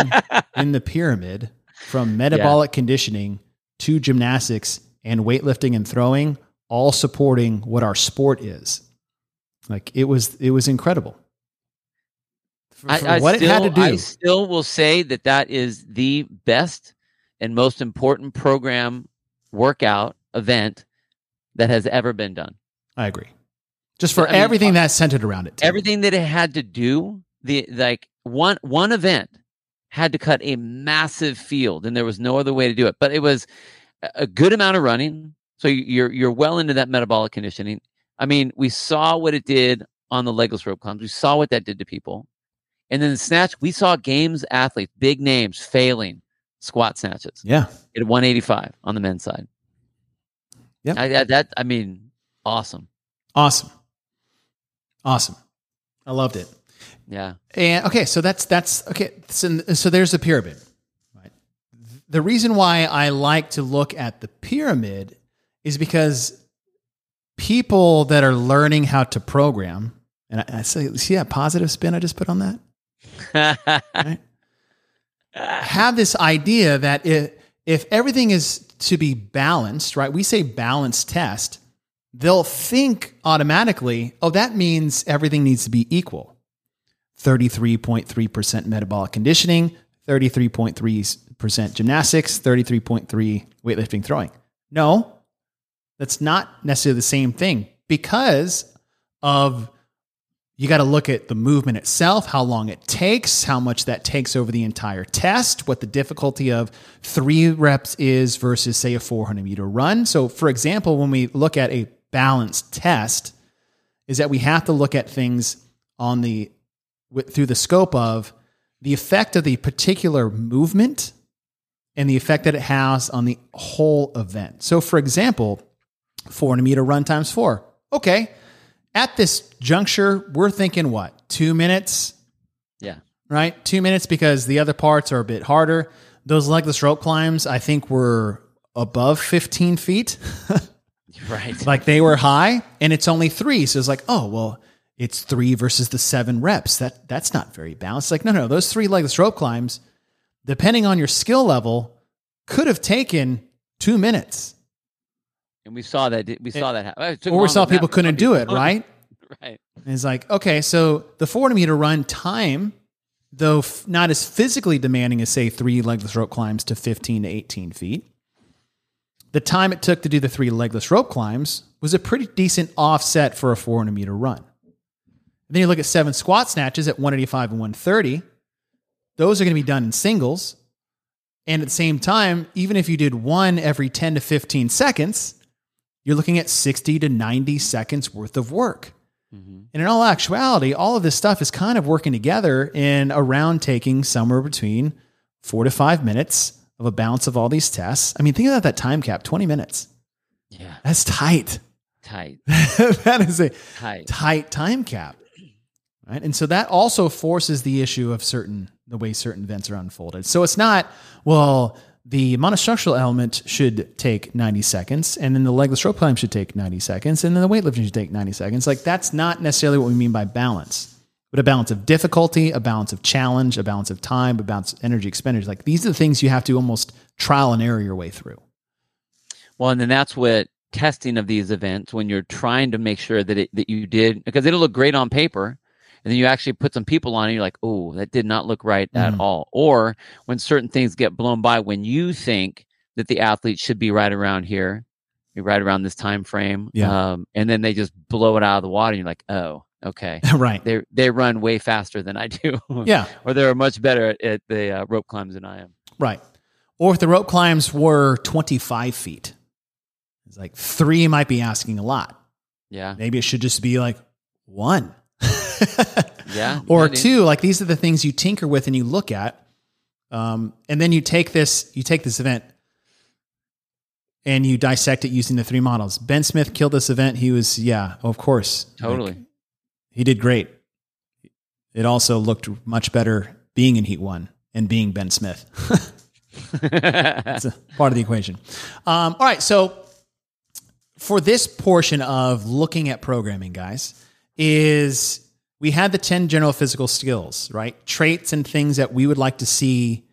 in the pyramid from metabolic conditioning to gymnastics and weightlifting and throwing, all supporting what our sport is. Like it was, it was incredible. For, I, for I what still, it had to do. I still will say that that is the best and most important program workout event that has ever been done. I agree. Just for I mean, everything uh, that's centered around it. too. Everything that it had to do, the like one one event had to cut a massive field, and there was no other way to do it. But it was a- a good amount of running, so you're you're well into that metabolic conditioning. I mean, we saw what it did on the legless rope climbs. We saw what that did to people, and then the snatch. We saw games athletes, big names, failing squat snatches Yeah. at 185 on the men's side. Yeah, I, I- that I mean, awesome. Awesome. Awesome. I loved it. Yeah. And okay, so that's that's okay. So, so there's the pyramid. Right. The reason why I like to look at the pyramid is because people that are learning how to program, and I, I say, see that positive spin I just put on that, right? have this idea that if, everything is to be balanced, right? We say balanced test, they'll think automatically, oh, that means everything needs to be equal. 33.3% metabolic conditioning, 33.3% gymnastics, 33.3 weightlifting throwing. No, that's not necessarily the same thing because of you got to look at the movement itself, how long it takes, how much that takes over the entire test, what the difficulty of three reps is versus, say, a 400 meter run. So, for example, when we look at a balanced test, is that we have to look at things on the through the scope of the effect of the particular movement and the effect that it has on the whole event. So, for example, 400 meter run times four. Okay, at this juncture, we're thinking what? Two minutes, yeah. right? Two minutes because the other parts are a bit harder. Those legless rope climbs, I think, were above 15 feet. Right. like they were high, and it's only three. So it's like, oh, well, it's three versus the seven reps. That That's not very balanced. Like, no, no, those three legless rope climbs, depending on your skill level, could have taken two minutes. And we saw that. We saw that happen. Or we saw people couldn't do it, right? Right. And it's like, okay, so the 400 meter run time, though f- not as physically demanding as, say, three legless rope climbs to 15 to 18 feet, the time it took to do the three legless rope climbs was a pretty decent offset for a 400 meter run. And then you look at seven squat snatches at 185 and 130. Those are going to be done in singles. And at the same time, even if you did one every 10 to 15 seconds, you're looking at 60 to 90 seconds worth of work. Mhm. And in all actuality, all of this stuff is kind of working together in a round taking somewhere between four to five minutes of a balance of all these tests. I mean, think about that time cap 20 minutes. Yeah. That's tight. Tight. that is a Tight. tight time cap. Right. And so that also forces the issue of certain, the way certain events are unfolded. So it's not, well, the monostructural element should take 90 seconds, and then the legless rope climb should take 90 seconds, and then the weightlifting should take 90 seconds. Like that's not necessarily what we mean by balance, but a balance of difficulty, a balance of challenge, a balance of time, a balance of energy expenditure. Like these are the things you have to almost trial and error your way through. Well, and then that's what testing of these events when you're trying to make sure that it that you did because it'll look great on paper and then you actually put some people on it you're like oh that did not look right at Mhm. all or when certain things get blown by when you think that the athlete should be right around here right around this time frame Yeah. um, and then they just blow it out of the water and you're like oh okay right. they they run way faster than i do Yeah. or they're much better at, at the uh, rope climbs than i am Right. Or if the rope climbs were 25 feet, it's like three might be asking a lot. yeah Maybe it should just be like one. yeah or two. Like these are the things you tinker with and you look at. Um, and then you take this, you take this event and you dissect it using the three models. Ben Smith killed this event. He was, yeah, of course. totally Like, he did great. It also looked much better being in Heat One and being Ben Smith. It's a part of the equation. Um, all right, so for this portion of looking at programming, guys, is we had the 10 general physical skills, right? Traits and things that we would like to see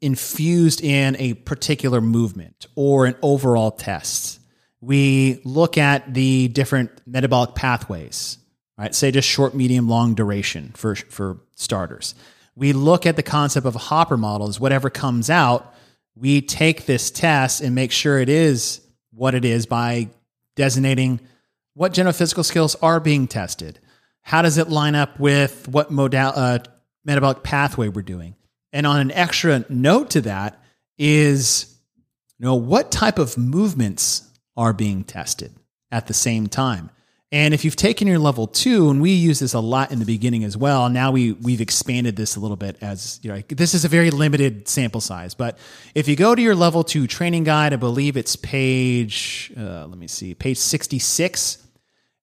infused in a particular movement or an overall test. We look at the different metabolic pathways, right? Say just short, medium, long duration for, for starters. We look at the concept of hopper models, whatever comes out, we take this test and make sure it is what it is by designating what general physical skills are being tested. How does it line up with what modal, uh, metabolic pathway we're doing? And on an extra note to that is, you know, what type of movements are being tested at the same time? And if you've taken your level two, and we use this a lot in the beginning as well, now we we've expanded this a little bit as you know, this is a very limited sample size. But if you go to your level two training guide, I believe it's page, uh, let me see, page sixty six.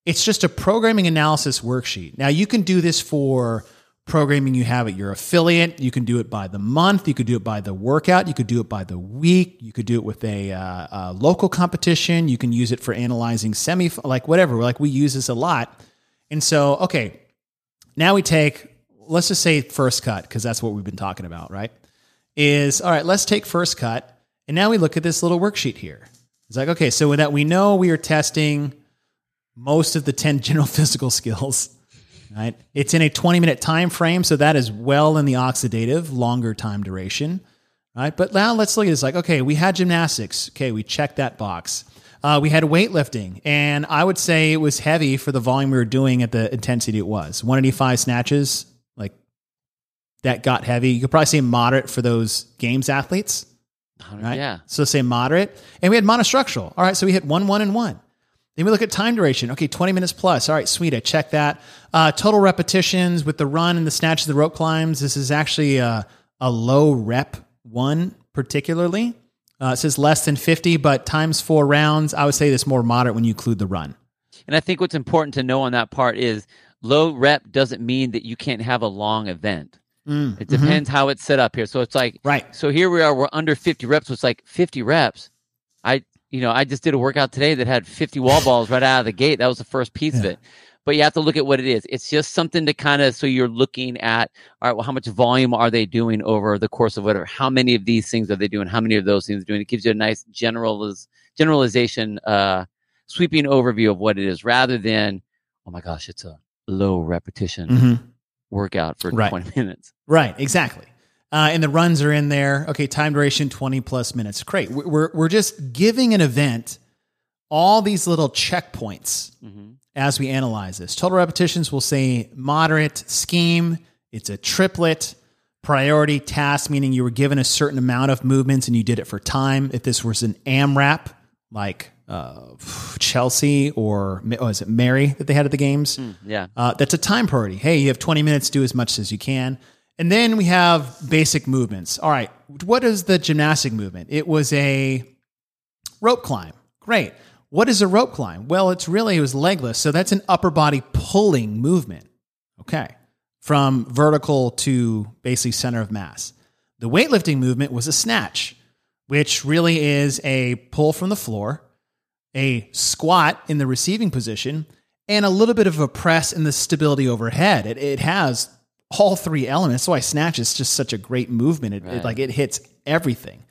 It's just a programming analysis worksheet. Now you can do this for programming you have at your affiliate. You can do it by the month. You could do it by the workout. You could do it by the week. You could do it with a, uh, a local competition. You can use it for analyzing semi, like whatever. Like we use this a lot. And so, okay, now we take, let's just say first cut, because that's what we've been talking about, right? Is all right, let's take first cut. And now we look at this little worksheet here. It's like, okay, so with that we know we are testing most of the 10 general physical skills right it's in a 20 minute time frame so that is well in the oxidative longer time duration right but now let's look at this like okay we had gymnastics okay we checked that box uh, we had weightlifting and i would say it was heavy for the volume we were doing at the intensity it was 185 snatches like that got heavy you could probably say moderate for those games athletes right? yeah So say moderate. And we had monostructural. All right. So we hit one, one, and one. Then we look at time duration. Okay, 20 minutes plus. All right, sweet. I check that. Uh, total repetitions with the run and the snatches, the rope climbs. This is actually a, a low rep one, particularly. Uh, it says less than 50, but times four rounds. I would say this more moderate when you include the run. And I think what's important to know on that part is low rep doesn't mean that you can't have a long event. Mm, It mhm. depends how it's set up here. So it's like, Right. so here we are, we're under 50 reps. So it's like 50 reps. I, you know, I just did a workout today that had 50 wall balls right out of the gate. That was the first piece of it. But you have to look at what it is. It's just something to kind of, so you're looking at, all right, well, how much volume are they doing over the course of whatever? How many of these things are they doing? How many of those things are doing? It gives you a nice generaliz- generalization, uh, sweeping overview of what it is rather than, oh my gosh, it's a low repetition Mhm. workout for Right. 20 minutes. Right, exactly. Uh, and the runs are in there. Okay, time duration 20 plus minutes. Great. We're, we're, just giving an event all these little checkpoints hmm as we analyze this. Total repetitions will say moderate scheme. It's a triplet. Priority task, meaning you were given a certain amount of movements and you did it for time. If this was an AMRAP, like uh, Chelsea or oh, is it Mary that they had at the games? yeah. Uh, that's a time priority. Hey, you have 20 minutes, do as much as you can. And then we have basic movements. All right, what is the gymnastic movement? It was a rope climb. Great. What is a rope climb? Well, it's really, it was legless. So that's an upper body pulling movement. Okay. From vertical to basically center of mass. The weightlifting movement was a snatch, which really is a pull from the floor, a squat in the receiving position, and a little bit of a press in the stability overhead. It, it has all three elements. That's why snatch is just such a great movement. It, Right. it like it hits everything.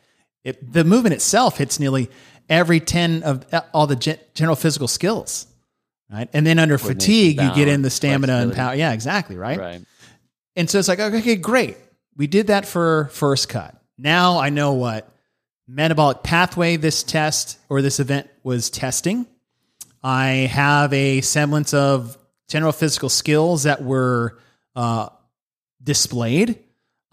It, the movement itself hits nearly every 10 of uh, all the gen- general physical skills. Right. And then under fatigue, you get in the stamina and power. Yeah, exactly. Right. Right. And so it's like, okay, great. We did that for first cut. Now I know what metabolic pathway this test or this event was testing. I have a semblance of general physical skills that were uh, displayed.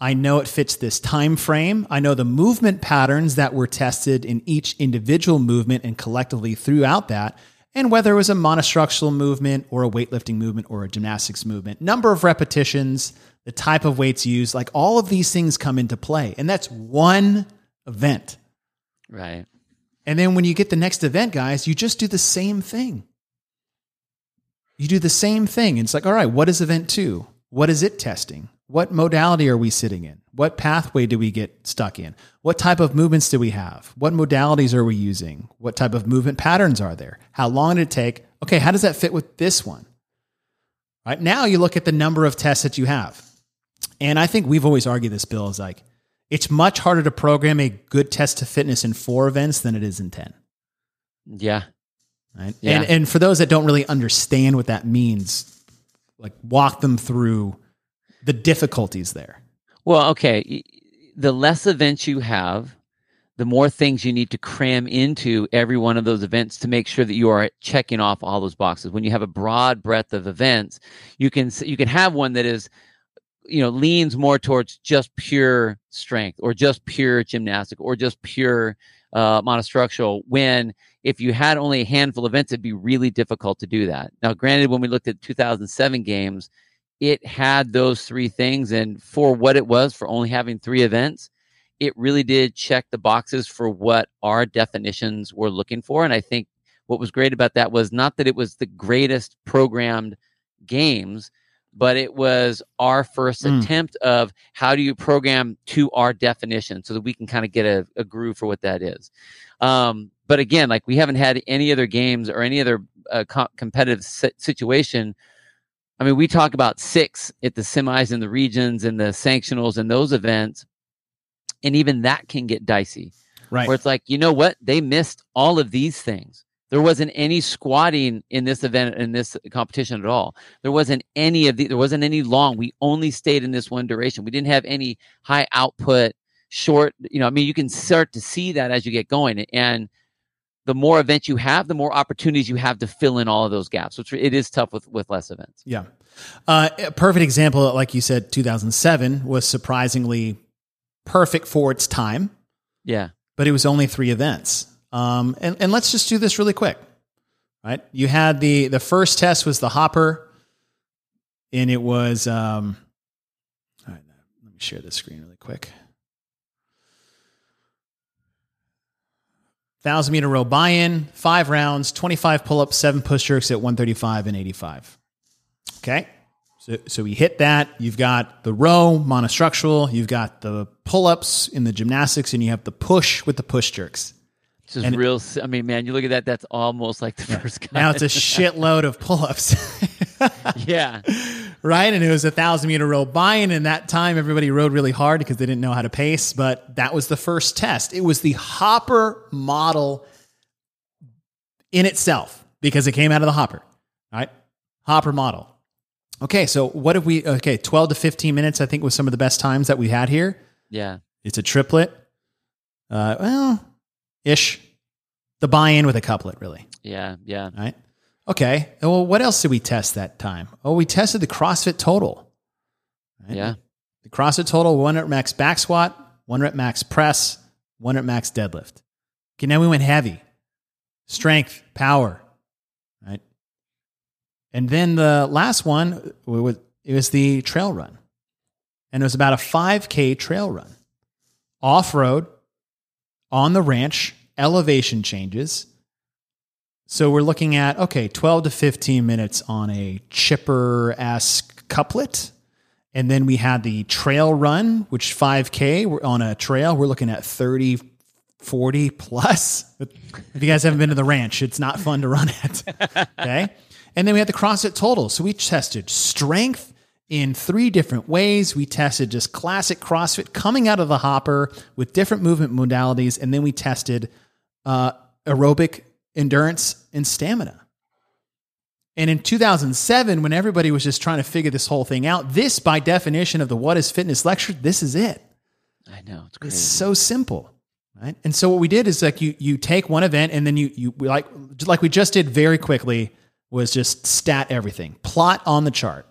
I know it fits this time frame. I know the movement patterns that were tested in each individual movement and collectively throughout that, and whether it was a monostructural movement or a weightlifting movement or a gymnastics movement, number of repetitions, the type of weights used, like all of these things come into play. And that's one event. Right. And then when you get the next event, guys, you just do the same thing. You do the same thing. And it's like, all right, what is event two? What is it testing? What modality are we sitting in? What pathway do we get stuck in? What type of movements do we have? What modalities are we using? What type of movement patterns are there? How long did it take? Okay, how does that fit with this one? Right now, you look at the number of tests that you have. And I think we've always argued this, Bill, is like, it's much harder to program a good test to fitness in four events than it is in 10. Yeah. Right. Yeah. And, and for those that don't really understand what that means, like walk them through the difficulties there. Well, okay. The less events you have, the more things you need to cram into every one of those events to make sure that you are checking off all those boxes. When you have a broad breadth of events, you can you can have one that is you know leans more towards just pure strength or just pure gymnastic or just pure uh, monostructural when if you had only a handful of events it'd be really difficult to do that now granted when we looked at 2007 games it had those three things and for what it was for only having three events it really did check the boxes for what our definitions were looking for and i think what was great about that was not that it was the greatest programmed games but it was our first Mm. attempt of how do you program to our definition so that we can kind of get a, a groove for what that is um, but again like we haven't had any other games or any other uh, co- competitive si- situation i mean we talk about six at the semis and the regions and the sanctionals and those events and even that can get dicey Right. where it's like, you know what? They missed all of these things. There wasn't any squatting in this event in this competition at all. There wasn't any of the there wasn't any long. We only stayed in this one duration. We didn't have any high output short, you know, I mean you can start to see that as you get going and the more events you have, the more opportunities you have to fill in all of those gaps. Which it is tough with with less events. Yeah. Uh, a perfect example, like you said, 2007 was surprisingly perfect for its time, Yeah. but it was only three events. Um, and, and let's just do this really quick. Right. You had the, the first test was the hopper and it was, um, all right, let me share this screen really quick. Thousand meter row buy in, five rounds, 25 pull ups, seven push jerks at 135 and 85. Okay. So, so we hit that. You've got the row monostructural, you've got the pull ups in the gymnastics, and you have the push with the push jerks. It's just And- real I mean, man, you look at that, that's almost like the first guy. Now it's a shitload of pull ups. yeah. Right? And it was a thousand meter row buy-in. And that time, everybody rowed really hard because they didn't know how to pace. But that was the first test. It was the hopper model in itself because it came out of the hopper, right? Hopper model. Okay, so what have we? Okay, twelve to fifteen minutes. I think was some of the best times that we had here. Yeah. It's a triplet. Uh, well, ish. The buy-in with a couplet, really Yeah. Yeah. right? Okay. Well, what else did we test that time? Oh, we tested the CrossFit total. Right? Yeah. The CrossFit total, one rep max back squat, one rep max press, one rep max deadlift. Okay, now we went heavy. Strength, power, right? And then the last one, would- it was the trail run. And it was about a 5K trail run. Off road, on the ranch, elevation changes. So we're looking at, okay, 12 to 15 minutes on a chipper esque couplet And then we had the trail run, which 5K, we're on a trail. We're looking at 30, 40 plus. If you guys haven't been to the ranch, it's not fun to run it. Okay. And then we had the CrossFit total. So we tested strength in three different ways. We tested just classic CrossFit coming out of the hopper with different movement modalities. And then we tested uh, aerobic endurance and stamina. And in 2007, when everybody was just trying to figure this whole thing out, this, by definition of the What is Fitness lecture, this is it. I know it's It's so simple, right? And so what we did is like you you take one event and then you you like like we just did very quickly was just stat everything, plot on the chart.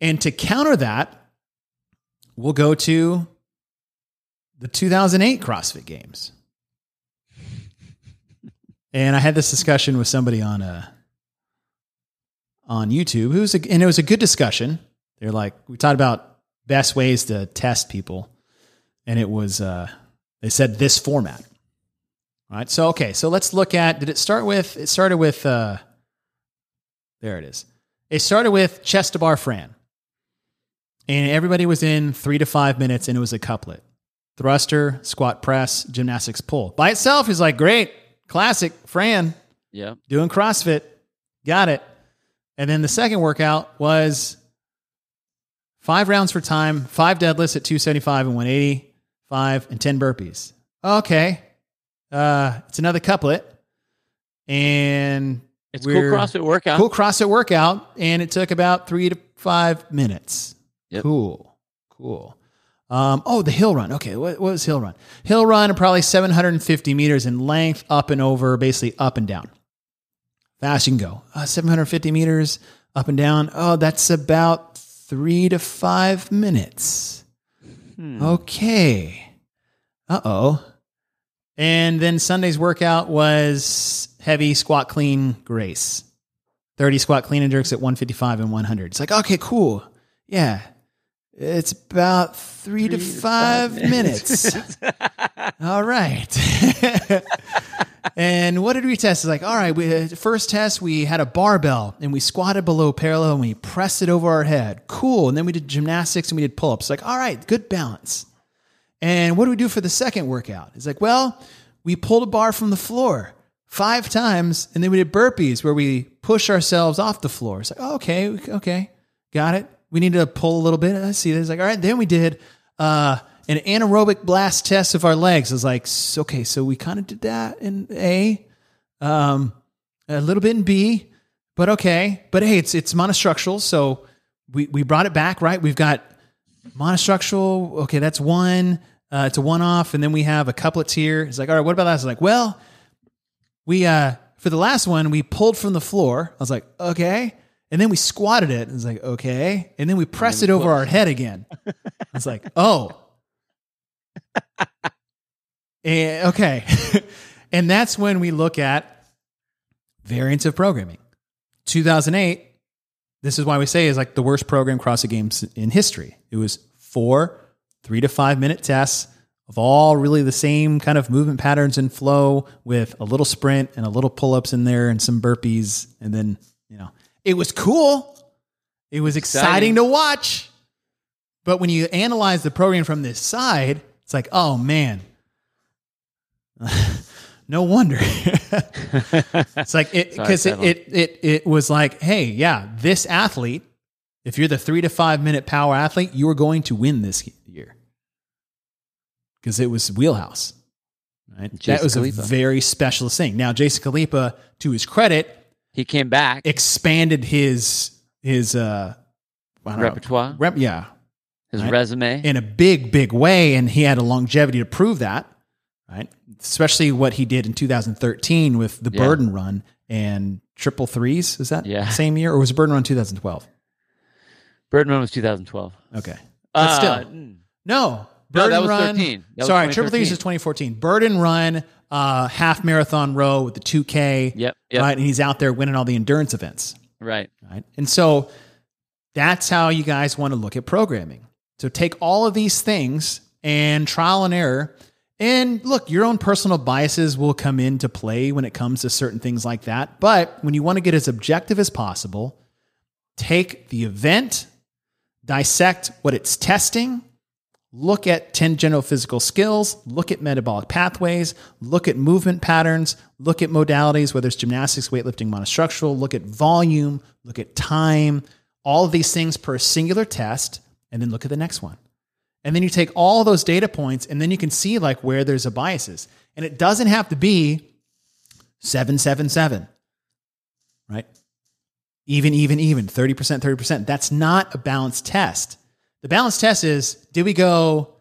And to counter that, we'll go to the 2008 CrossFit Games. And I had this discussion with somebody on uh on YouTube. Was a, and it was a good discussion. They're like we talked about best ways to test people and it was uh, they said this format. All right. So okay. So let's look at. Did it start with? It started with. Uh, there it is. It started with chest to bar Fran, and everybody was in three to five minutes, and it was a couplet: thruster, squat, press, gymnastics, pull. By itself is like great, classic Fran yeah. doing CrossFit. Got it. And then the second workout was five rounds for time, five deadlifts at 275 and 180, five and 10 burpees. Okay. Uh, it's another couplet. And It's cool CrossFit workout. Cool CrossFit workout. And it took about three to five minutes. Yep. Cool. Cool. Um, oh, the hill run. Okay, what, what was hill run? Hill run, probably 750 meters in length, up and over, basically up and down. Fast you can go. Uh, 750 meters up and down. Oh, that's about three to five minutes. Hmm. Okay. Uh oh. And then Sunday's workout was heavy squat clean grace. 30 squat clean and jerks at 155 and 100. It's like, okay, cool. Yeah. It's about three, to five, minutes. All right. and what did we test? It's like, all right, we, uh, first test, we had a barbell and we squatted below parallel and we pressed it over our head. Cool. And then we did gymnastics and we did pull ups. Like, all right, good balance. And what do we do for the second workout? It's like, well, we pulled a bar from the floor five times and then we did burpees where we push ourselves off the floor. It's like, oh, okay, okay, got it. We need to pull a little bit. I see this. Like, all right, then we did uh, an anaerobic blast test of our legs. I was like, okay, so we kind of did that in A, um, a little bit in B, but okay. But hey, it's it's monostructural, so we we brought it back, right? We've got monostructural. Okay, that's one. Uh, it's a one off, and then we have a couplets here. It's like, all right, what about that? It's like, well, we uh for the last one we pulled from the floor. I was like, okay, and then we squatted it. I was like, okay, and then we pressed it over our head again. It's like, oh, and, okay, and that's when we look at variants of programming. 2008. This is why we say is like the worst program CrossFit Games in history. It was four three to five minute tests of all really the same kind of movement patterns and flow with a little sprint and a little pull ups in there and some burpees. And then, you know, it was cool. It was exciting, Exciting. to watch. But when you analyze the program from this side, it's like, oh man, no wonder. it's like it because it, it it it was like, hey, yeah, this athlete, if you're the three to five minute power athlete, you are going to win this year because it was wheelhouse. Right, that Jason was a very specialist thing. Now, Jason Khalipa, to his credit, He came back. expanded his his uh I don't know, Repertoire. rep, yeah, His right. resume. in a big, big way, and he had a longevity to prove that, right? Especially what he did in 2013 with the Yeah. Burden Run and Triple Threes. Is that Yeah. same year, or was Burden Run 2012? Burden Run was 2012. Okay, Uh, still, mm. no. No, Burden that was Run. 13. That was sorry, Triple Threes is 2014. Burden Run, uh, half marathon row with the 2K, Yep. Yep. right? And he's out there winning all the endurance events. Right. right? And so that's how you guys want to look at programming. So take all of these things and trial and error. And look, your own personal biases will come into play when it comes to certain things like that. But when you want to get as objective as possible, take the event, dissect what it's testing, look at 10 general physical skills, look at metabolic pathways, look at movement patterns, look at modalities, whether it's gymnastics, weightlifting, monostructural, look at volume, look at time, all of these things per singular test, and then look at the next one. And then you take all those data points and then you can see like where there's a biases. And it doesn't have to be 777, right? Even, even, even, 30%, 30%. That's not a balanced test. The balance test is did we go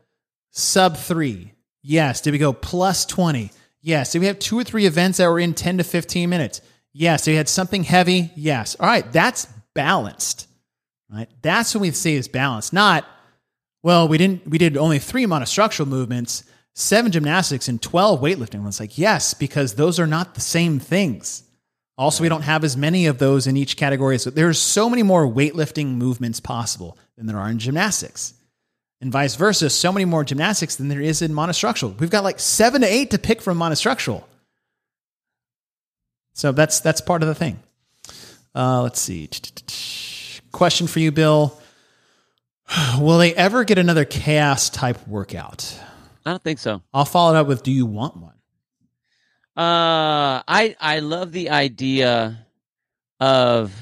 sub three? Yes. Did we go plus 20? Yes. Did we have two or three events that were in 10 to 15 minutes? Yes. Did we had something heavy? Yes. All right. That's balanced, right? That's what we say is balanced, not, well, we didn't, we did only three monostructural movements, seven gymnastics, and 12 weightlifting. It's like, yes, because those are not the same things. Also, we don't have as many of those in each category. So there's so many more weightlifting movements possible than there are in gymnastics. And vice versa, so many more gymnastics than there is in monostructural. We've got like seven to eight to pick from monostructural. So that's that's part of the thing. Uh, let's see. Question for you, Bill. Will they ever get another chaos type workout? I don't think so. I'll follow it up with Do you want one? Uh, I I love the idea of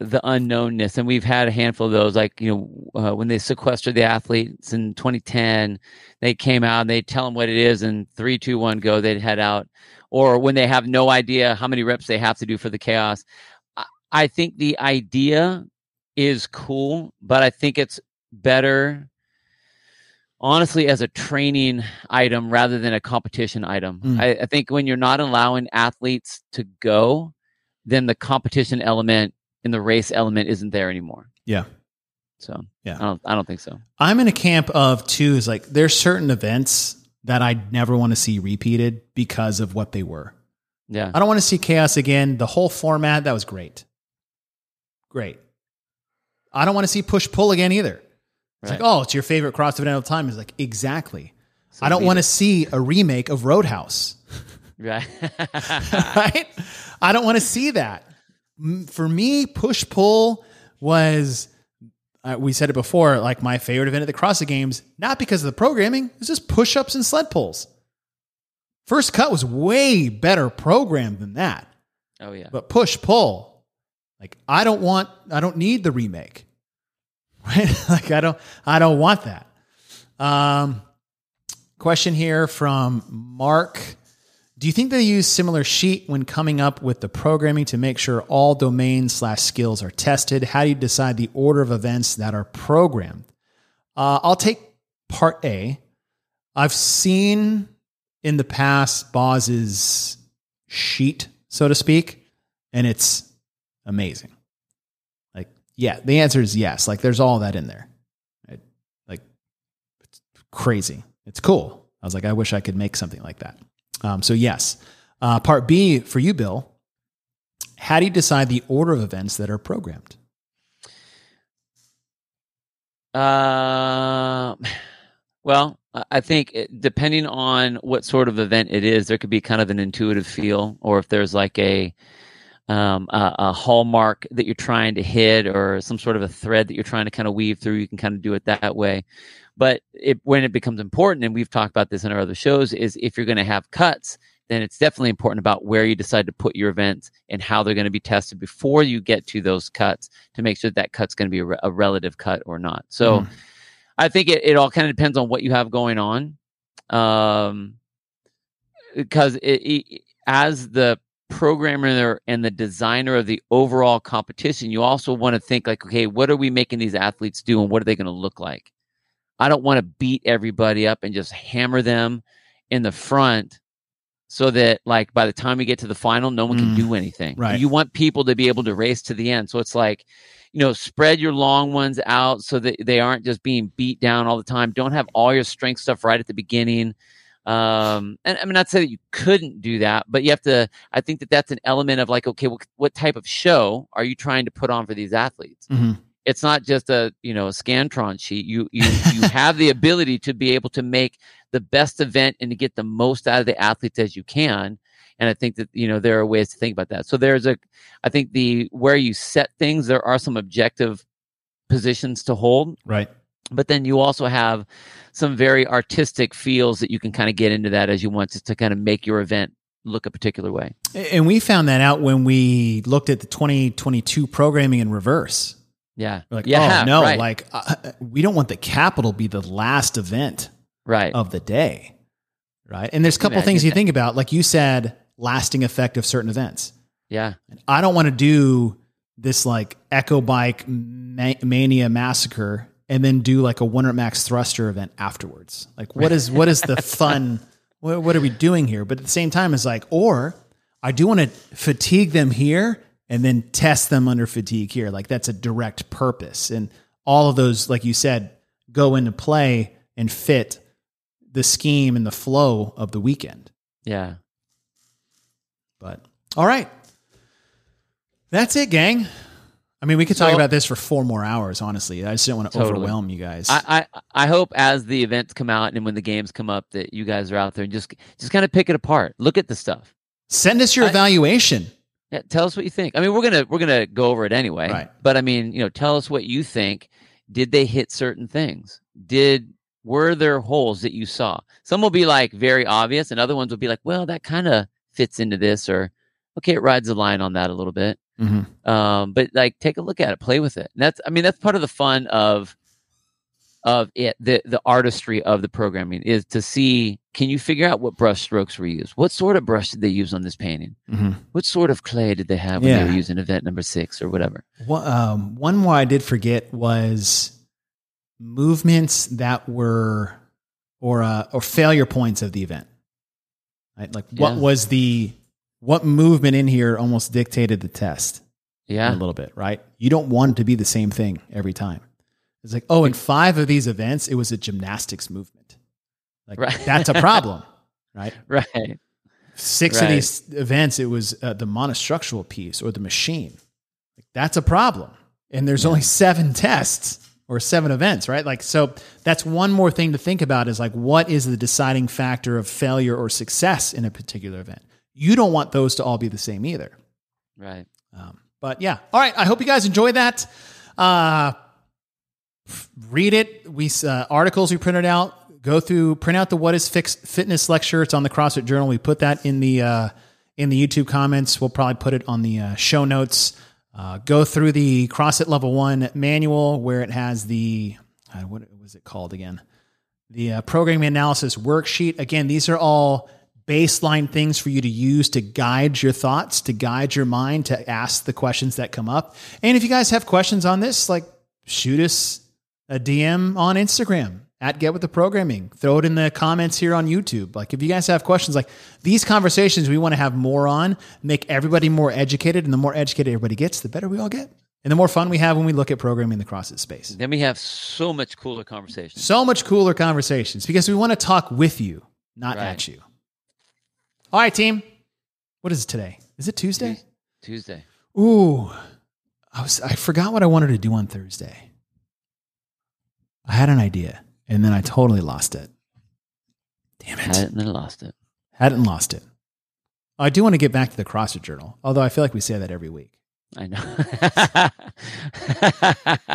the unknownness, and we've had a handful of those. Like you know, uh, when they sequestered the athletes in 2010, they came out and they tell them what it is, and three, two, one, go. They'd head out, or when they have no idea how many reps they have to do for the chaos. I, I think the idea is cool, but I think it's better honestly as a training item rather than a competition item. Mm. I, I, think when you're not allowing athletes to go, then the competition element and the race element isn't there anymore. Yeah. So yeah, I don't, I don't think so. I'm in a camp of two is like there's certain events that I never want to see repeated because of what they were. Yeah. I don't want to see chaos again. The whole format, that was great. Great. I don't want to see push pull again either. It's right. like, oh, it's your favorite cross event of time. It's like, exactly. So I don't want to see a remake of Roadhouse. Right. right? I don't want to see that. For me, push pull was, uh, we said it before, like my favorite event at the CrossFit Games, not because of the programming, it's just push ups and sled pulls. First cut was way better programmed than that. Oh, yeah. But push pull, like, I don't want, I don't need the remake right? like I don't, I don't want that. Um, question here from Mark. Do you think they use similar sheet when coming up with the programming to make sure all domains slash skills are tested? How do you decide the order of events that are programmed? Uh, I'll take part A. I've seen in the past Boz's sheet, so to speak, and it's amazing. Yeah, the answer is yes. Like there's all that in there. Like it's crazy. It's cool. I was like, I wish I could make something like that. Um, so yes. Uh, part B for you, Bill. How do you decide the order of events that are programmed? Uh, well, I think depending on what sort of event it is, there could be kind of an intuitive feel, or if there's like a um, a, a, hallmark that you're trying to hit or some sort of a thread that you're trying to kind of weave through, you can kind of do it that way. But it, when it becomes important, and we've talked about this in our other shows, is if you're going to have cuts, then it's definitely important about where you decide to put your events and how they're going to be tested before you get to those cuts to make sure that, that cut's going to be a, re- a, relative cut or not. So mm. I think it, it all kind of depends on what you have going on. Um, because it, it, as the programmer and the designer of the overall competition, you also want to think like, okay, what are we making these athletes do and what are they going to look like? I don't want to beat everybody up and just hammer them in the front so that like by the time we get to the final, no one can mm, do anything. Right. You want people to be able to race to the end. So it's like, you know, spread your long ones out so that they aren't just being beat down all the time. Don't have all your strength stuff right at the beginning. Um, and I'm not saying that you couldn't do that, but you have to. I think that that's an element of like, okay, what, what type of show are you trying to put on for these athletes? Mm-hmm. It's not just a you know a scantron sheet. You you you have the ability to be able to make the best event and to get the most out of the athletes as you can. And I think that you know there are ways to think about that. So there's a, I think the where you set things, there are some objective positions to hold. Right. But then you also have some very artistic feels that you can kind of get into that as you want to, to kind of make your event look a particular way. And we found that out when we looked at the 2022 programming in reverse. Yeah. We're like, yeah. oh no, right. like uh, we don't want the Capitol be the last event right. of the day, right? And there's a couple Imagine things you that. think about, like you said, lasting effect of certain events. Yeah. And I don't want to do this like Echo Bike ma- Mania massacre and then do like a Wonder Max thruster event afterwards. Like, what is what is the fun? What, what are we doing here? But at the same time, it's like, or I do want to fatigue them here and then test them under fatigue here. Like that's a direct purpose, and all of those, like you said, go into play and fit the scheme and the flow of the weekend. Yeah. But all right. That's it, gang. I mean, we could talk So- about this for four more hours, honestly. I just don't want to Totally. overwhelm you guys. I, I I hope as the events come out and when the games come up that you guys are out there and just just kind of pick it apart. Look at the stuff. Send us your I- evaluation. Yeah, tell us what you think. I mean, we're gonna we're gonna go over it anyway. Right. But I mean, you know, tell us what you think. Did they hit certain things? Did were there holes that you saw? Some will be like very obvious, and other ones will be like, well, that kind of fits into this, or okay, it rides the line on that a little bit. Mm-hmm. Um, but like, take a look at it, play with it. And that's, I mean, that's part of the fun of of it. The the artistry of the programming is to see can you figure out what brush strokes were used? What sort of brush did they use on this painting? Mm-hmm. What sort of clay did they have when they were using event number six or whatever? One, um, one more I did forget was movements that were or uh, or failure points of the event. Right? Like what Yeah. was the what movement in here almost dictated the test Yeah. a little bit, right? You don't want it to be the same thing every time. It's like, oh, in five of these events, it was a gymnastics movement. Like Right. that's a problem, right? Right. Six of these events, it was uh, the monostructural piece or the machine. Like, that's a problem. And there's only seven tests or seven events, right? Like, so that's one more thing to think about is like, what is the deciding factor of failure or success in a particular event? You don't want those to all be the same either. Right. Um, but yeah, all right. I hope you guys enjoy that. Uh, read it. We uh, articles we printed out. Go through, print out the what is fixed fitness lecture. It's on the CrossFit Journal. We put that in the uh, in the YouTube comments. We'll probably put it on the uh, show notes. Uh, go through the CrossFit Level One manual where it has the uh, what was it called again? The uh, programming analysis worksheet. Again, these are all baseline things for you to use to guide your thoughts, to guide your mind, to ask the questions that come up. And if you guys have questions on this, like shoot us a DM on Instagram at Get With The Programming. Throw it in the comments here on YouTube. Like if you guys have questions, like these conversations we want to have more on, make everybody more educated. And the more educated everybody gets, the better we all get. And the more fun we have when we look at programming the CrossFit space. Then we have so much cooler conversations. So much cooler conversations because we want to talk with you, not Right. at you. All right, team. What is it today? Is it Tuesday? Tuesday. Ooh, I was I forgot what I wanted to do on Thursday. I had an idea and then I totally lost it. Damn it. Had it and then lost it. Hadn't lost it. I do want to get back to the CrossFit Journal, although I feel like we say that every week. I know.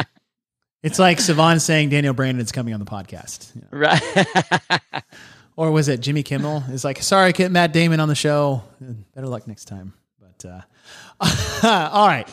It's like Sevan saying Daniel Brandon's coming on the podcast. Know. right. Or was it Jimmy Kimmel? Is like, sorry, get Matt Damon on the show. Better luck next time. But uh, all right.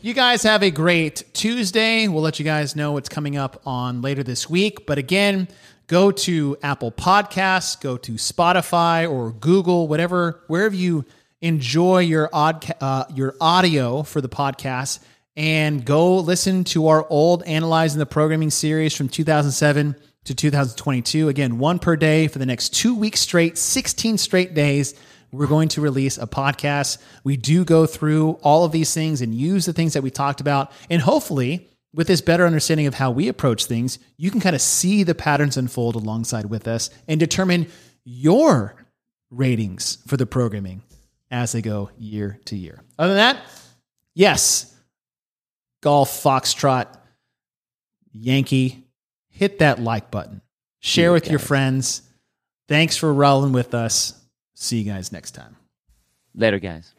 You guys have a great Tuesday. We'll let you guys know what's coming up on later this week. But again, go to Apple Podcasts, go to Spotify or Google, whatever, wherever you enjoy your odd uh, your audio for the podcast, and go listen to our old analyzing the programming series from 2007 to 2022. Again, one per day for the next two weeks straight, 16 straight days. We're going to release a podcast. We do go through all of these things and use the things that we talked about. And hopefully, with this better understanding of how we approach things, you can kind of see the patterns unfold alongside with us and determine your ratings for the programming as they go year to year. Other than that, yes, golf, foxtrot, Yankee, hit that like button. Share Yeah, with your friends. Thanks for rolling with us. See you guys next time. Later, guys.